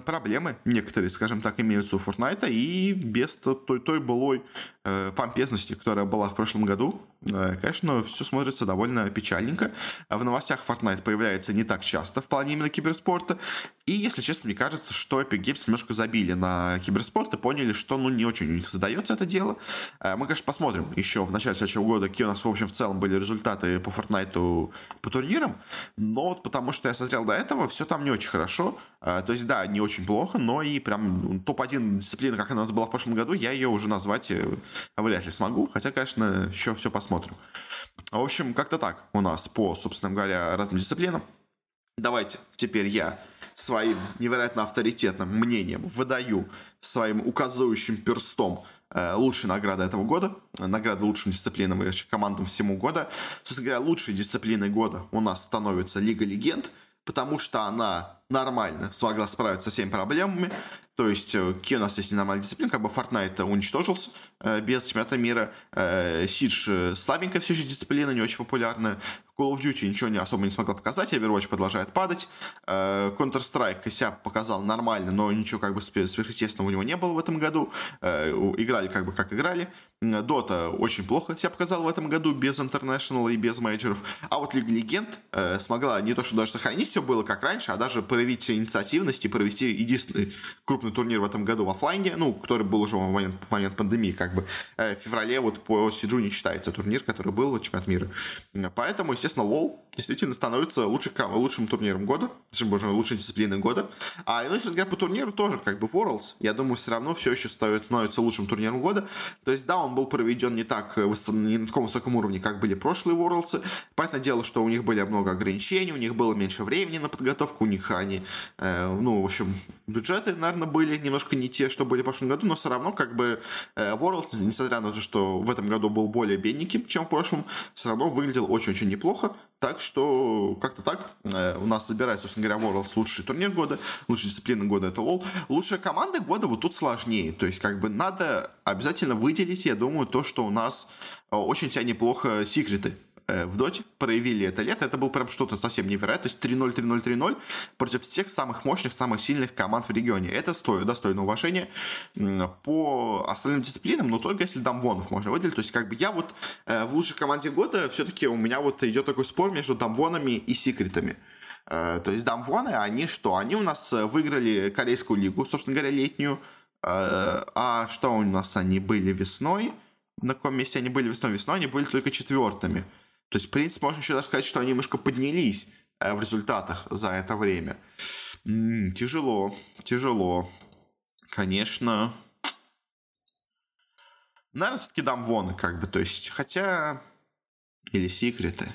проблемы некоторые, скажем так, имеются у Fortnite, и без той, той былой э, помпезности, которая была в прошлом году, конечно, все смотрится довольно печальненько. В новостях Fortnite появляется не так часто в плане именно киберспорта, и, если честно, мне кажется, что Epic Games немножко забили на киберспорт и поняли, что, ну, не очень у них задается это дело. Э, мы, конечно, посмотрим еще в начале следующего года, какие у нас, в общем, в целом были результаты по Fortnite по турнирам, но вот потому что я смотрел до этого, все там не очень хорошо. А, то есть, да, не очень плохо, но и прям топ-1 дисциплина, как она у нас была в прошлом году, я ее уже назвать э, вряд ли смогу. Хотя, конечно, еще все посмотрим. В общем, как-то так у нас по, собственно говоря, разным дисциплинам. Давайте теперь я своим невероятно авторитетным мнением выдаю своим указывающим перстом Э, лучшие награды этого года, награды лучшим дисциплинам и командам всему года. Собственно говоря, лучшей дисциплиной года у нас становится Лига Легенд, потому что она нормально смогла справиться со всеми проблемами. То есть, э, какие у нас есть нормальные дисциплины, как бы Fortnite уничтожился э, без чемпионата мира, э, Siege слабенькая все еще дисциплина, не очень популярная, Call of Duty ничего не особо не смогла показать, Overwatch продолжает падать. Э, Counter-Strike себя показал нормально, но ничего как бы сверхъестественного у него не было в этом году. Э, играли как бы как играли. Dota очень плохо себя показал в этом году без International и без мейджоров. А вот Лига Легенд э, смогла не то, что даже сохранить все было как раньше, а даже проявить инициативность и провести единственный крупный турнир в этом году в офлайне, ну, который был уже в момент, в момент пандемии, как бы. В феврале вот по Сиджу не считается турнир, который был, чемпионат мира. Поэтому, естественно, лол действительно становится лучшим, лучшим турниром года, боже мой, лучшей дисциплиной года. А, ну, если говоря, по турниру тоже, как бы, Worlds, я думаю, все равно все еще становится лучшим турниром года. То есть, да, он был проведен не так, э, не на таком высоком уровне, как были прошлые Worlds. Понятное дело, что у них были много ограничений, у них было меньше времени на подготовку, у них они, э, ну, в общем, бюджеты, наверное, были немножко не те, что были в прошлом году, но все равно, как бы, э, Worlds, несмотря на то, что в этом году был более бедненьким, чем в прошлом, все равно выглядел очень-очень неплохо. Так что как-то так э, у нас забирается, собственно говоря, Worlds лучший турнир года, лучшая дисциплина года это LoL. Лучшая команда года вот тут сложнее. То есть как бы надо обязательно выделить, я думаю, то, что у нас э, очень себя неплохо секреты в доте проявили это лето, это было прям что-то совсем невероятное. То есть 3-0, 3-0, 3-0 против всех самых мощных, самых сильных команд в регионе. Это стоит, достойно уважения по остальным дисциплинам, но только если Дамвонов можно выделить. То есть как бы я вот э, в лучшей команде года все-таки у меня вот идет такой спор между Дамвонами и Секретами. Э, то есть Дамвоны, они что? Они у нас выиграли Корейскую лигу, собственно говоря, летнюю. А что у нас они были весной? На каком месте они были весной? Весной они были только четвертыми. То есть, в принципе, можно еще даже сказать, что они немножко поднялись э, в результатах за это время. Тяжело, тяжело. Конечно. Наверное, все-таки дам вон, как бы, то есть, хотя... Или секреты.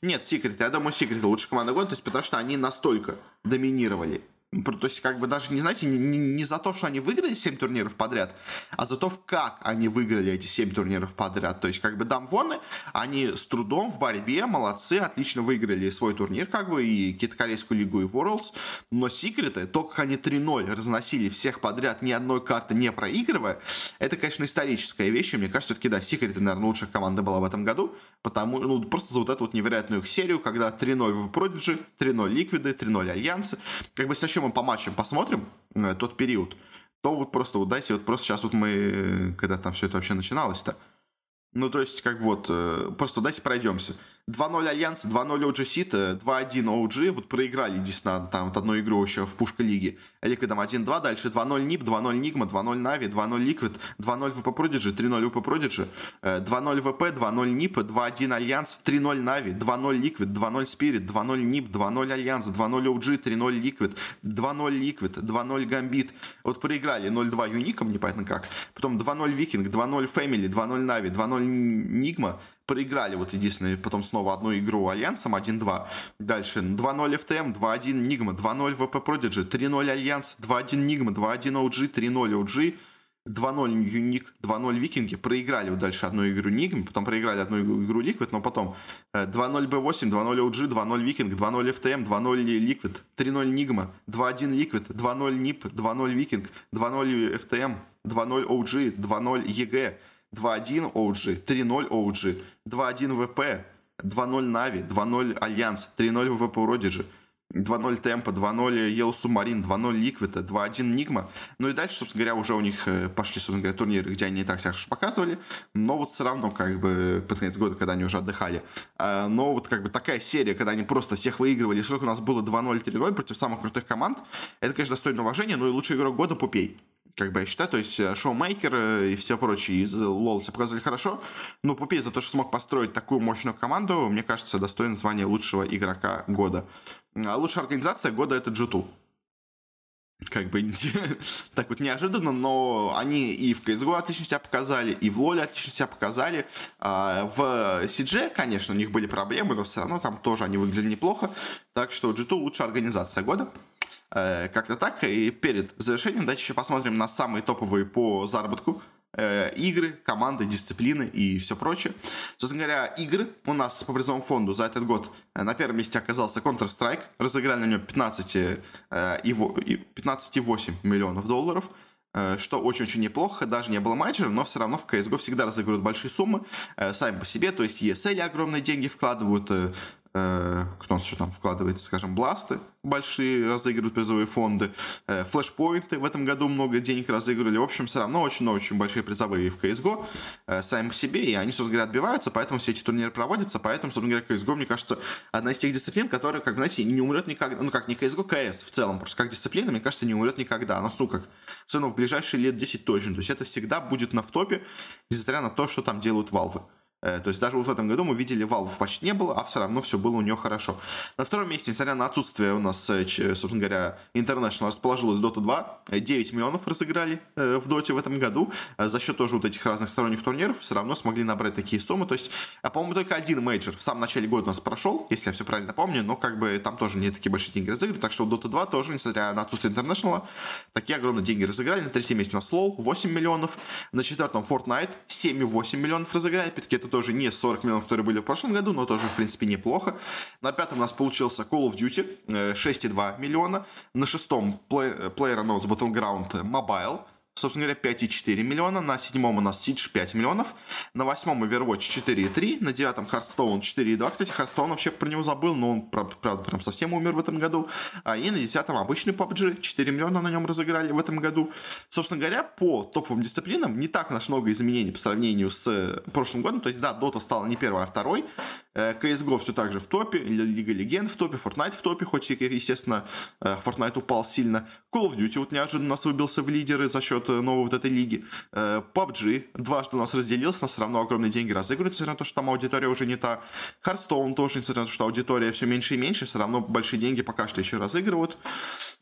Нет, секреты. Я думаю, секреты лучше команда года, то есть, потому что они настолько доминировали То есть, как бы даже, не знаете, не, не, не за то, что они выиграли 7 турниров подряд, а за то, как они выиграли эти 7 турниров подряд. То есть, как бы Дамвоны, они с трудом в борьбе, молодцы, отлично выиграли свой турнир, как бы, и Китокорейскую лигу, и Worlds. Но секреты, то, как они 3-0 разносили всех подряд, ни одной карты не проигрывая, это, конечно, историческая вещь. И мне кажется, все-таки, да, секреты, наверное, лучшая команда была в этом году. Потому, ну, просто за вот эту вот невероятную их серию, когда 3-0 в Prodigy, 3-0 Ликвиды, 3-0 Альянсы. Как бы, если еще мы по матчам посмотрим, э, тот период, то вот просто вот дайте, вот просто сейчас вот мы, э, когда там все это вообще начиналось-то, ну, то есть, как вот, э, просто дайте пройдемся. 2-0 Альянс, 2-0 OG Seed а, 2-1 OG, вот проиграли единственно там вот одну игру еще в Пушка Лиге. Ликвидом 1-2, дальше 2-0 NiP, 2-0 Nigma, 2-0 NaVi, 2-0 Liquid, 2-0 VP Prodigy, 3-0 VP Prodigy, 2-0 VP, 2-0 NiP, 2-1 Альянс, 3-0 NaVi, 2-0 Liquid, 2-0 Spirit, 2-0 NiP, 2-0 Альянс, 2-0 OG, 3-0 Liquid, 2-0 Liquid, 2-0 Гамбит. Вот проиграли 0-2 Юником, непонятно как. Потом 2-0 Викинг, 2-0 Фэмили, 2-0 NaVi, 2-0 Nigma, проиграли вот единственное, потом снова одну игру Альянсом 1-2. Дальше 2-0 FTM, 2-1 Nigma, 2-0 VP Prodigy, 3-0 Альянс, 2-1 Nigma, 2-1 OG, 3-0 OG, 2-0 Unique, 2-0 Викинги, проиграли вот дальше одну игру Нигм, потом проиграли одну игру Liquid, но потом 2-0 B8, 2-0 OG, 2-0 Викинг, 2-0 FTM, 2-0 Liquid, 3-0 Nigma, 2-1 Liquid, 2-0 NiP, 2-0 Викинг, 2-0 FTM, 2-0 OG, 2-0 EG, 2-1 OG, 3-0 OG, 2-1 VP, 2-0 NaVi, 2-0 Альянс, 3-0 VP Prodigy, 2-0 Tempo, 2-0 Yellow Submarine, 2-0 Liquid, 2-1 Nigma. Ну и дальше, собственно говоря, уже у них э, пошли, собственно говоря, турниры, где они и так себя показывали. Но вот все равно, как бы, под конец года, когда они уже отдыхали. А, но вот как бы такая серия, когда они просто всех выигрывали, сколько у нас было 2-0, 3-0 против самых крутых команд, это, конечно, достойно уважения, но и лучший игрок года Puppey как бы я считаю, то есть э, ShowMaker э, и все прочие из себя показали хорошо, но Puppey за то, что смог построить такую мощную команду, мне кажется, достоин звания лучшего игрока года. А лучшая организация года это G2. Как бы так вот неожиданно, но они и в CSGO отлично себя показали, и в LoL отлично себя показали. А, в CG, конечно, у них были проблемы, но все равно там тоже они выглядели неплохо. Так что G2 лучшая организация года. Э, как-то так. И перед завершением давайте еще посмотрим на самые топовые по заработку э, игры, команды, дисциплины и все прочее. Собственно говоря, игры у нас по призовому фонду за этот год э, на первом месте оказался Counter-Strike. Разыграли на нем 15,8 15 миллионов долларов что очень-очень неплохо, даже не было менеджера, но все равно в CSGO всегда разыгрывают большие суммы сами по себе, то есть ESL огромные деньги вкладывают, кто у нас еще там вкладывается, скажем, бласты большие разыгрывают призовые фонды, флешпоинты в этом году много денег разыгрывали, в общем, все равно очень-очень большие призовые в CSGO сами по себе, и они, собственно говоря, отбиваются, поэтому все эти турниры проводятся, поэтому, собственно говоря, CSGO, мне кажется, одна из тех дисциплин, которая, как, знаете, не умрет никогда, ну, как не CSGO, CS в целом, просто как дисциплина, мне кажется, не умрет никогда, но, сука, особенно в ближайшие лет 10 точно, то есть это всегда будет на в топе, несмотря на то, что там делают Valve. Э, то есть даже в этом году мы видели, Valve почти не было, а все равно все было у нее хорошо. На втором месте, несмотря на отсутствие у нас, э, собственно говоря, International расположилась Dota 2. 9 миллионов разыграли э, в Доте в этом году. За счет тоже вот этих разных сторонних турниров все равно смогли набрать такие суммы. То есть, а, по-моему, только один мейджор в самом начале года у нас прошел, если я все правильно помню, но как бы там тоже не такие большие деньги разыграли. Так что в Dota 2 тоже, несмотря на отсутствие International, такие огромные деньги разыграли. На третьем месте у нас LoL 8 миллионов. На четвертом Fortnite 7,8 миллионов разыграли. Опять-таки это тоже не 40 миллионов, которые были в прошлом году, но тоже, в принципе, неплохо. На пятом у нас получился Call of Duty, 6,2 э, миллиона. На шестом Play, PlayerUnknown's Battleground Mobile, собственно говоря, 5,4 миллиона. На седьмом у нас Siege 5 миллионов. На восьмом Overwatch 4,3. На девятом Hearthstone 4,2. Кстати, Hearthstone вообще про него забыл, но он, правда, прям совсем умер в этом году. А, и на десятом обычный PUBG. 4 миллиона на нем разыграли в этом году. Собственно говоря, по топовым дисциплинам не так уж много изменений по сравнению с э, прошлым годом. То есть, да, Dota стала не первой, а второй. Э, CSGO все так же в топе, Лига Легенд в топе, Fortnite в топе, хоть, естественно, э, Fortnite упал сильно. Call of Duty вот неожиданно нас выбился в лидеры за счет э, новой вот этой лиги. PUBG дважды у нас разделился, но все равно огромные деньги разыгрывают, несмотря на то, что там аудитория уже не та. Hearthstone тоже, несмотря на то, что аудитория все меньше и меньше, все равно большие деньги пока что еще разыгрывают.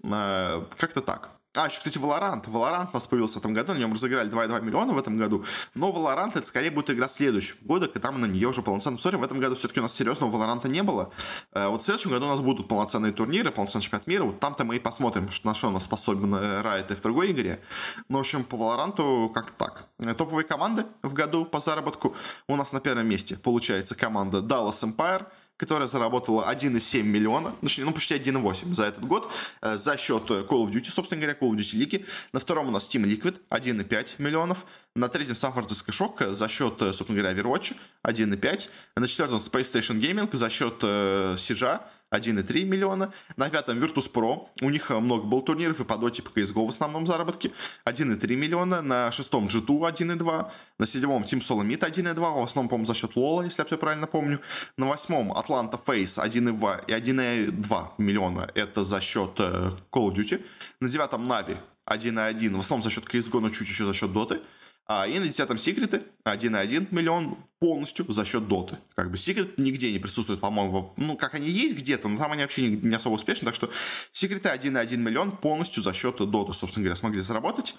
Как-то так. А, еще, кстати, Valorant. Valorant у нас появился в этом году, на нем разыграли 2,2 миллиона в этом году. Но Valorant это скорее будет игра следующего года, когда мы на нее уже полноценно посмотрим. В этом году все-таки у нас серьезного Valorant не было. Э, вот в следующем году у нас будут полноценные турниры, полноценный чемпионат мира. Вот там-то мы и посмотрим, что, на что у нас способен Riot и в другой игре. Ну, в общем, по Valorant как-то так. Э, топовые команды в году по заработку у нас на первом месте получается команда Dallas Empire – которая заработала 1,7 миллиона, точнее, ну, почти 1,8 за этот год э, за счет Call of Duty, собственно говоря, Call of Duty лиги. На втором у нас Team Liquid 1,5 миллионов. На третьем San Francisco Shock за счет, э, собственно говоря, Overwatch 1,5. На четвертом Space Station Gaming за счет э, Сижа 1,3 миллиона. На пятом Virtus Pro. У них э, много было турниров и по доте, по CSGO в основном заработки. 1,3 миллиона. На шестом G2 1,2. На седьмом Team Solomid 1,2. В основном, по-моему, за счет Лола, если я все правильно помню. На восьмом Atlanta Face 1,2 и 1,2 миллиона. Это за счет э, Call of Duty. На девятом Navi 1,1. В основном за счет CSGO, но чуть еще за счет Доты. А, и на десятом секреты 1,1 миллион полностью за счет доты. Как бы секрет нигде не присутствует, по-моему. Ну, как они есть где-то, но там они вообще не, не особо успешны. Так что секреты 1,1 миллион полностью за счет доты, собственно говоря, смогли заработать.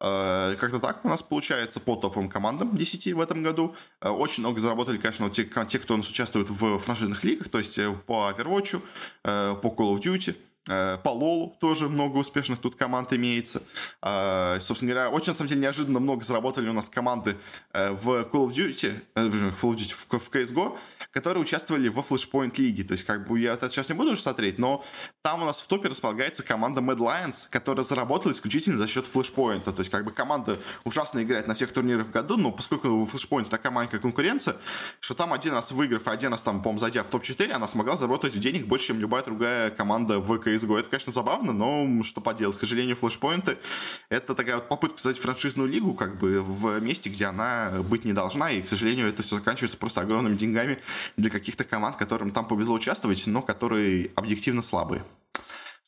Э, как-то так у нас получается по топовым командам 10 в этом году. Э, очень много заработали, конечно, те, те кто у нас участвует в франшизных лигах, то есть э, по Overwatch, по Call of Duty. Э, по Лолу тоже много успешных тут команд имеется. Э, собственно говоря, очень, на самом деле, неожиданно много заработали у нас команды э, в Call of Duty, в Call of Duty, в CSGO, которые участвовали во Flashpoint лиге. То есть, как бы, я это сейчас не буду уже смотреть, но там у нас в топе располагается команда Mad Lions, которая заработала исключительно за счет Flashpoint. То есть, как бы, команда ужасно играет на всех турнирах в году, но поскольку в Flashpoint такая маленькая конкуренция, что там один раз выиграв, а один раз там, по-моему, зайдя в топ-4, она смогла заработать денег больше, чем любая другая команда в CSGO. Это, конечно, забавно, но что поделать. К сожалению, Flashpoint это такая вот попытка создать франшизную лигу, как бы, в месте, где она быть не должна, и, к сожалению, это все заканчивается просто огромными деньгами для каких-то команд, которым там повезло участвовать, но которые объективно слабые.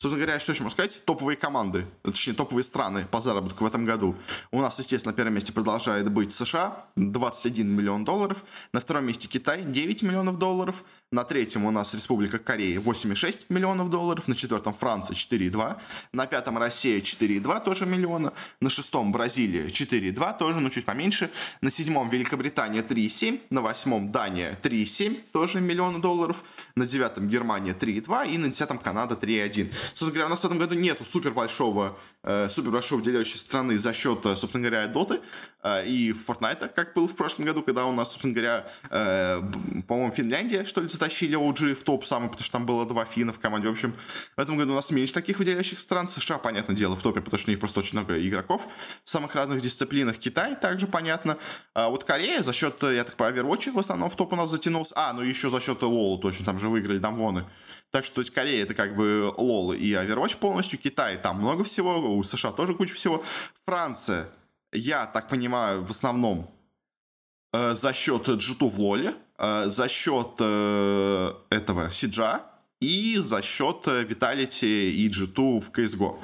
Собственно говоря, что еще можно сказать? Топовые команды, точнее, топовые страны по заработку в этом году. У нас, естественно, на первом месте продолжает быть США, 21 миллион долларов. На втором месте Китай, 9 миллионов долларов. На третьем у нас Республика Корея 8,6 миллионов долларов. На четвертом Франция 4,2. На пятом Россия 4,2 тоже миллиона. На шестом Бразилия 4,2 тоже, но чуть поменьше. На седьмом Великобритания 3,7. На восьмом Дания 3,7 тоже миллиона долларов. На девятом Германия 3,2. И на десятом Канада 3,1. Собственно говоря, у нас в этом году нету супер большого супер большой выделяющей страны за счет, э, собственно говоря, доты э, и Fortnite, как было в прошлом году, когда у нас, собственно говоря, по-моему, Финляндия, что ли, затащили OG в топ самый, потому что там было два финна в команде. В общем, в этом году у нас меньше таких выделяющих стран. США, понятное дело, в топе, потому что у них просто очень много игроков в самых разных дисциплинах. Китай также понятно. А вот Корея за счет, я так понимаю, Overwatch в основном в топ у нас затянулся. А, ну еще за счет LoL точно, там же выиграли Дамвоны. Так что, то есть, Корея это как бы лол и Overwatch полностью, Китай там много всего, у США тоже куча всего. Франция, я так понимаю, в основном э, за счет G2 в лоле, э, за счет э, этого Сиджа и за счет Vitality и G2 в CSGO.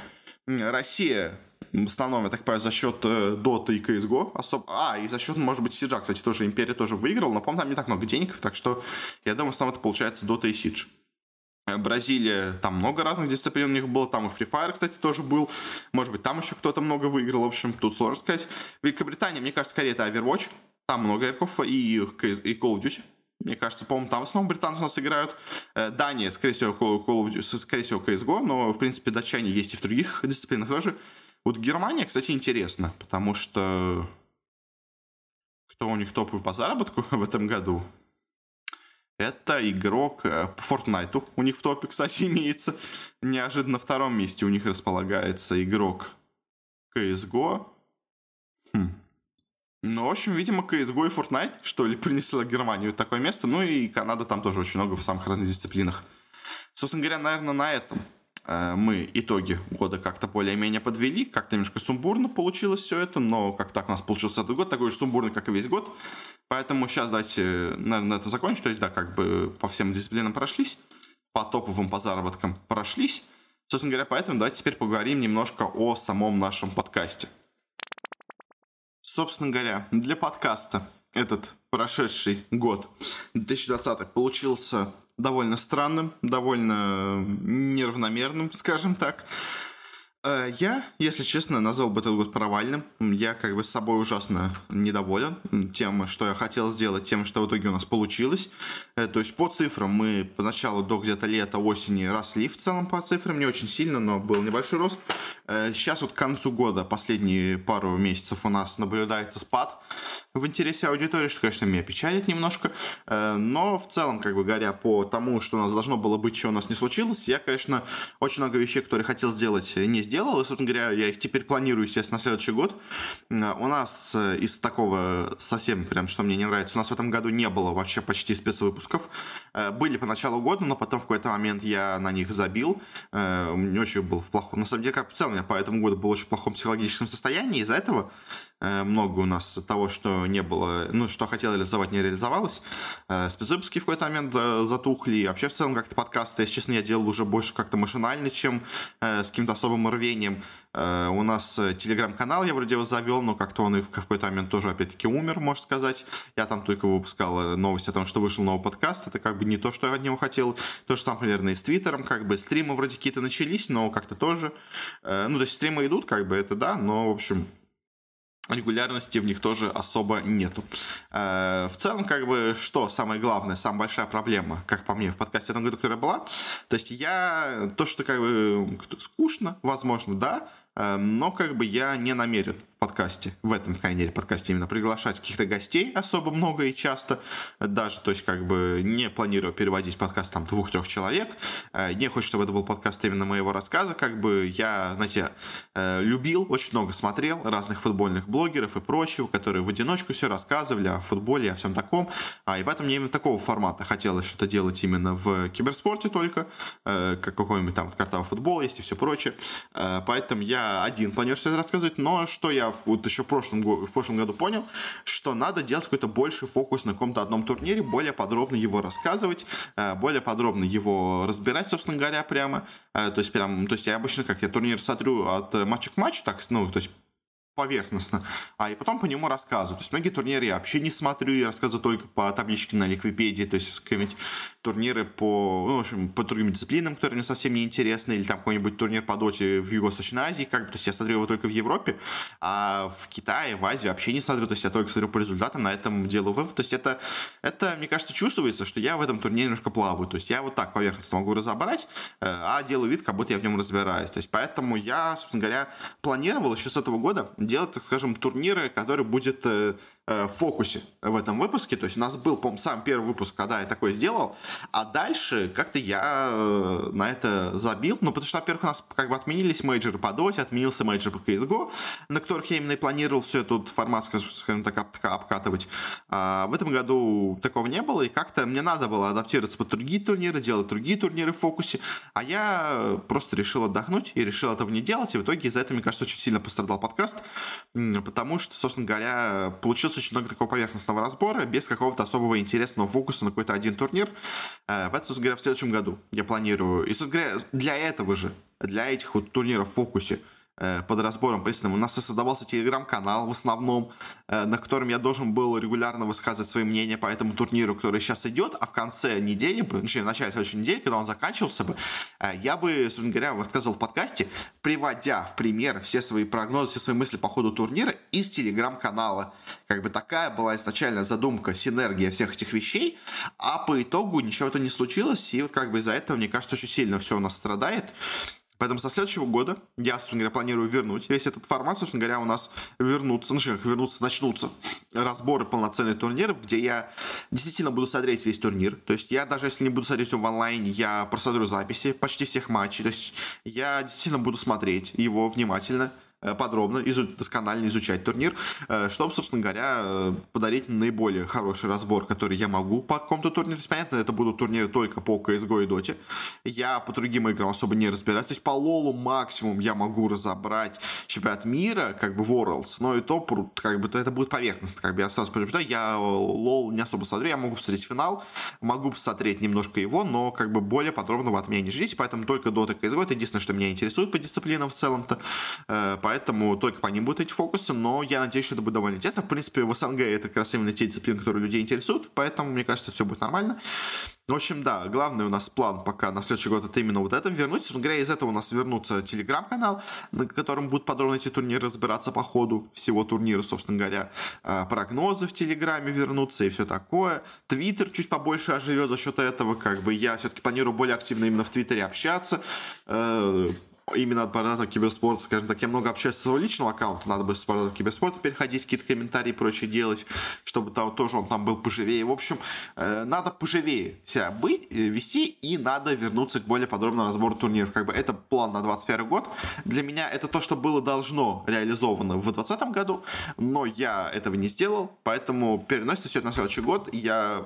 Россия в основном, я так понимаю, за счет Dota и CSGO особо... А, и за счет, может быть, Сиджа, кстати, тоже Империя тоже выиграл, но, по-моему, там не так много денег, так что я думаю, в основном это получается Dota и Сидж. Бразилия, там много разных дисциплин у них было, там и Free Fire, кстати, тоже был. Может быть, там еще кто-то много выиграл, в общем, тут сложно сказать. Великобритания, мне кажется, скорее это Overwatch, там много игроков, и, и Call of Duty. Мне кажется, по-моему, там в основном британцы у нас играют. Э, Дания, скорее всего, Call of Duty, скорее всего, CSGO, но, в принципе, датчане есть и в других дисциплинах тоже. Вот Германия, кстати, интересно, потому что кто у них топовый по заработку в этом году? Это игрок э, по Fortnite. У них в топе, кстати, имеется. Неожиданно на втором месте у них располагается игрок CSGO. Хм. Ну, в общем, видимо, CSGO и Fortnite, что ли, принесла Германию такое место. Ну и Канада там тоже очень много в самых разных дисциплинах. Собственно говоря, наверное, на этом э, мы итоги года как-то более-менее подвели. Как-то немножко сумбурно получилось все это, но как так у нас получился этот год, такой же сумбурный, как и весь год. Поэтому сейчас давайте, наверное, на этом закончим. То есть, да, как бы по всем дисциплинам прошлись, по топовым, по заработкам прошлись. Собственно говоря, поэтому давайте теперь поговорим немножко о самом нашем подкасте. Собственно говоря, для подкаста этот прошедший год, 2020, получился довольно странным, довольно неравномерным, скажем так. Э, я, если честно, назвал бы этот год провальным. Я как бы с собой ужасно недоволен тем, что я хотел сделать, тем, что в итоге у нас получилось. Э, то есть по цифрам мы поначалу до где-то лета, осени росли в целом по цифрам, не очень сильно, но был небольшой рост. Э, сейчас вот к концу года, последние пару месяцев у нас наблюдается спад в интересе аудитории, что, конечно, меня печалит немножко. Но в целом, как бы говоря, по тому, что у нас должно было быть, что у нас не случилось, я, конечно, очень много вещей, которые хотел сделать, не сделал и, собственно говоря, я их теперь планирую, естественно, на следующий год. У нас э, из такого совсем прям, что мне не нравится, у нас в этом году не было вообще почти спецвыпусков. Э, были по началу года, но потом в какой-то момент я на них забил. Э, не очень был в плохом, на самом деле, как в целом я по этому году был в очень плохом психологическом состоянии, из-за этого много у нас того, что не было, ну, что хотел реализовать, не реализовалось. Спецвыпуски в какой-то момент затухли. Вообще, в целом, как-то подкасты, если честно, я делал уже больше как-то машинально, чем с каким-то особым рвением. У нас телеграм-канал я вроде его завел, но как-то он и в какой-то момент тоже, опять-таки, умер, можно сказать. Я там только выпускал новости о том, что вышел новый подкаст. Это как бы не то, что я от него хотел. То же самое, примерно, и с Твиттером. Как бы стримы вроде какие-то начались, но как-то тоже. Ну, то есть стримы идут, как бы это да, но, в общем, регулярности в них тоже особо нету. Э, в целом, как бы, что самое главное, самая большая проблема, как по мне, в подкасте этом году, которая была, то есть я, то, что как бы скучно, возможно, да, э, но как бы я не намерен подкасте, в этом, по крайней мере, подкасте именно приглашать каких-то гостей особо много и часто, даже, то есть, как бы не планирую переводить подкаст там двух-трех человек, э, не хочу, чтобы это был подкаст именно моего рассказа, как бы я, знаете, э, любил, очень много смотрел разных футбольных блогеров и прочего, которые в одиночку все рассказывали о футболе, о всем таком, а, и поэтому мне именно такого формата хотелось что-то делать именно в киберспорте только, э, как какой-нибудь там картавый футбол есть и все прочее, поэтому я один планирую все это рассказывать, но что я вот еще в прошлом, в прошлом году понял, что надо делать какой-то больший фокус на каком-то одном турнире, более подробно его рассказывать, э, более подробно его разбирать, собственно говоря, прямо. Э, то есть, прям, то есть я обычно, как я турнир смотрю от матча к матчу, так, ну, то есть поверхностно, а и потом по нему рассказываю. То есть многие турниры я вообще не смотрю, я рассказываю только по табличке на Ликвипедии, то есть какие-нибудь турниры по, ну, в общем, по другим дисциплинам, которые мне совсем не интересны, или там какой-нибудь турнир по доте в Юго-Восточной Азии, как то есть я смотрю его только в Европе, а в Китае, в Азии вообще не смотрю, то есть я только смотрю по результатам, на этом делаю вывод, то есть это, это, мне кажется, чувствуется, что я в этом турнире немножко плаваю, то есть я вот так поверхностно могу разобрать, э, а делаю вид, как будто я в нем разбираюсь, то есть поэтому я, собственно говоря, планировал еще с этого года делать, так скажем, турниры, который будет э, в фокусе в этом выпуске. То есть у нас был, по-моему, сам первый выпуск, когда я такое сделал. А дальше как-то я э, на это забил. Ну, потому что, во-первых, у нас как бы отменились мейджоры по Dota, отменился мейджор по CSGO, на которых я именно и планировал все этот формат, скажем так, обкатывать. А в этом году такого не было, и как-то мне надо было адаптироваться под другие турниры, делать другие турниры в фокусе. А я просто решил отдохнуть и решил этого не делать. И в итоге из-за этого, мне кажется, очень сильно пострадал подкаст потому что, собственно говоря, получилось очень много такого поверхностного разбора, без какого-то особого интересного фокуса на какой-то один турнир. Э, поэтому, собственно говоря, в следующем году я планирую, и, собственно говоря, для этого же, для этих вот турниров в фокусе, под разбором пристальным. У нас создавался телеграм-канал в основном, э, на котором я должен был регулярно высказывать свои мнения по этому турниру, который сейчас идет, а в конце недели, точнее, в начале следующей недели, когда он заканчивался бы, э, я бы, собственно говоря, высказывал в подкасте, приводя в пример все свои прогнозы, все свои мысли по ходу турнира из телеграм-канала. Как бы такая была изначально задумка, синергия всех этих вещей, а по итогу ничего это не случилось, и вот как бы из-за этого, мне кажется, очень сильно все у нас страдает. Поэтому со следующего года я, собственно говоря, планирую вернуть весь этот формат. Собственно говоря, у нас вернутся, ну как вернутся, начнутся разборы полноценных турниров, где я действительно буду смотреть весь турнир. То есть я даже если не буду смотреть его в онлайне, я просмотрю записи почти всех матчей. То есть я действительно буду смотреть его внимательно. Э, подробно, изу досконально изучать турнир, э, чтобы, собственно говоря, э, подарить наиболее хороший разбор, который я могу по какому-то турниру. То есть, понятно, это будут турниры только по CSGO и Dota. Я по другим играм особо не разбираюсь. То есть по Лолу максимум я могу разобрать чемпионат мира, как бы Worlds, но и то, как бы, это будет поверхностно. Как бы я сразу предупреждаю, я Лол не особо смотрю, я могу посмотреть финал, могу посмотреть немножко его, но как бы более подробного от меня не ждите, поэтому только Dota и CSGO это единственное, что меня интересует по дисциплинам в целом-то. Поэтому поэтому только по ним будут эти фокусы, но я надеюсь, что это будет довольно интересно. В принципе, в СНГ это как раз именно те дисциплины, которые людей интересуют, поэтому, мне кажется, все будет нормально. В общем, да, главный у нас план пока на следующий год это именно вот это вернуть. Собственно говоря, из этого у нас вернутся телеграм-канал, на котором будут подробно эти турниры разбираться по ходу всего турнира, собственно говоря. А, прогнозы в телеграме вернутся и все такое. Твиттер чуть побольше оживет за счет этого. Как бы я все-таки планирую более активно именно в Твиттере общаться э, именно от Бардата Киберспорта, скажем так, я много общаюсь с своего личного аккаунта, надо бы с Бардата Киберспорта переходить, какие-то комментарии и прочее делать, чтобы там тоже он там был поживее. В общем, э, надо поживее себя быть, э, вести, и надо вернуться к более подробному разбору турниров. Как бы это план на 21 год. Для меня это то, что было должно реализовано в 2020 году, но я этого не сделал, поэтому переносится все это на следующий год. Я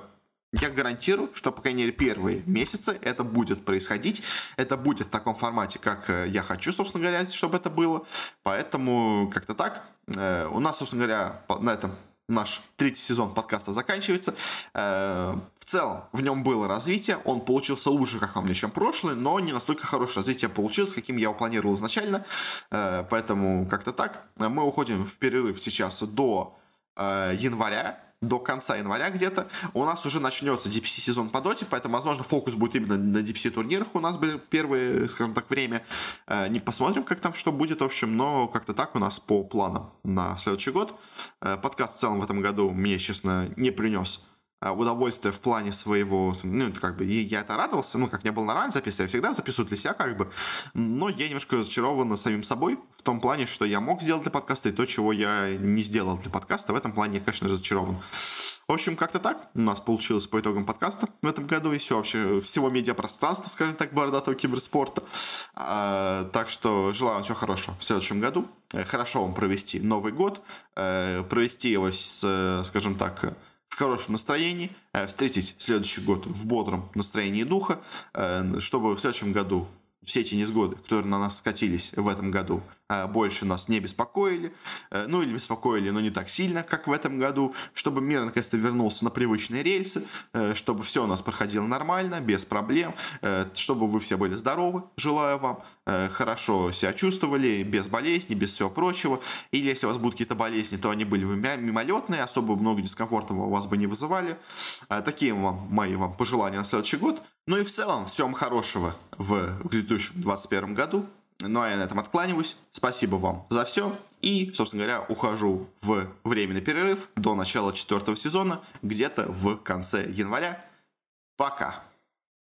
я гарантирую, что, по крайней мере, первые месяцы это будет происходить. Это будет в таком формате, как э, я хочу, собственно говоря, чтобы это было. Поэтому как-то так. Э, у нас, собственно говоря, на этом наш третий сезон подкаста заканчивается. Э, в целом, в нем было развитие, он получился лучше, как вам, чем прошлый, но не настолько хорошее развитие получилось, каким я его планировал изначально. Поэтому как-то так. Мы уходим в перерыв сейчас до января, до конца января где-то у нас уже начнется DPC сезон по доте, поэтому, возможно, фокус будет именно на DPC турнирах у нас первое, скажем так, время. Э, не посмотрим, как там что будет, в общем, но как-то так у нас по планам на следующий год. Э, подкаст в целом в этом году мне, честно, не принес удовольствие в плане своего, ну, как бы, я это радовался, ну, как не было нормально записывать, я всегда записываю для себя, как бы, но я немножко разочарован самим собой, в том плане, что я мог сделать для подкаста, и то, чего я не сделал для подкаста, в этом плане я, конечно, разочарован. В общем, как-то так у нас получилось по итогам подкаста в этом году и все вообще, всего медиапространства, скажем так, бородатого киберспорта. А, так что желаю вам всего хорошего в следующем году. Э, хорошо вам провести Новый год, э, провести его с, скажем так, в хорошем настроении, э, встретить следующий год в бодром настроении духа, э, чтобы в следующем году все эти несгоды, которые на нас скатились в этом году, больше нас не беспокоили, э, ну или беспокоили, но не так сильно, как в этом году, чтобы мир наконец-то вернулся на привычные рельсы, э, чтобы все у нас проходило нормально, без проблем, э, чтобы вы все были здоровы, желаю вам, хорошо себя чувствовали, без болезней, без всего прочего, или если у вас будут какие-то болезни, то они были бы мимолетные, особо много дискомфорта у вас бы не вызывали. Такие вам мои вам пожелания на следующий год. Ну и в целом, всем хорошего в грядущем 2021 году. Ну а я на этом откланиваюсь. Спасибо вам за все. И, собственно говоря, ухожу в временный перерыв до начала четвертого сезона, где-то в конце января. Пока!